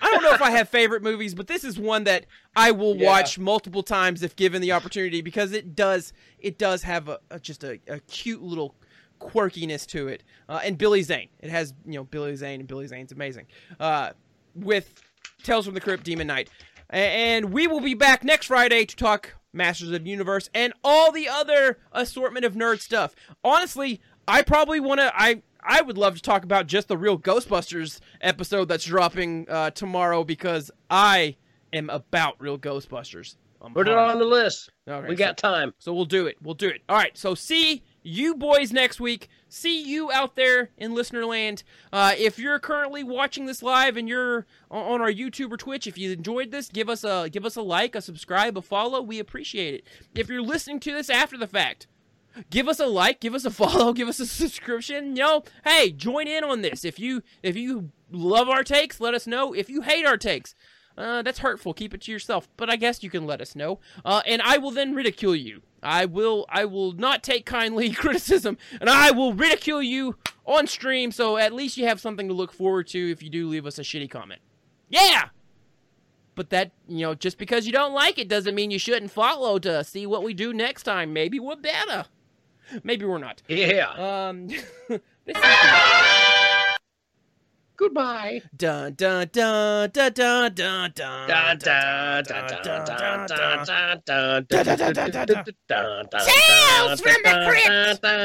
I don't know if I have favorite movies, but this is one that I will Yeah. watch multiple times if given the opportunity because it does it does have a, a just a, a cute little quirkiness to it, uh, and Billy Zane. It has you know Billy Zane, and Billy Zane's amazing. Uh, with Tales from the Crypt, Demon Knight, and we will be back next Friday to talk Masters of the Universe and all the other assortment of nerd stuff. Honestly, I probably want to. I I would love to talk about just the real Ghostbusters episode that's dropping uh, tomorrow because I am about real Ghostbusters. I'm Put it on the list. We so- got time. so we'll do it. We'll do it. All right. So see you boys next week. See you out there in listener land. Uh, if you're currently watching this live and you're on our YouTube or Twitch, if you enjoyed this, give us a give us a like, a subscribe, a follow. We appreciate it. If you're listening to this after the fact, give us a like, give us a follow, give us a subscription. You know, hey, join in on this. If you if you love our takes, let us know. If you hate our takes, uh, that's hurtful. Keep it to yourself. But I guess you can let us know, uh, and I will then ridicule you. I will. I will not take kindly criticism, and I will ridicule you on stream. So at least you have something to look forward to if you do leave us a shitty comment. Yeah. But that you know, just because you don't like it doesn't mean you shouldn't follow to see what we do next time. Maybe we're better. Maybe we're not. Yeah. Um. Goodbye. dun dun dun dun dun dun dun Dun, dun dun, dun, dun dun, dun dun, dun dun, dun, Dun, dun, dun, dun, dun. dun, dun, Tales from the dun, crypt. dun, dun.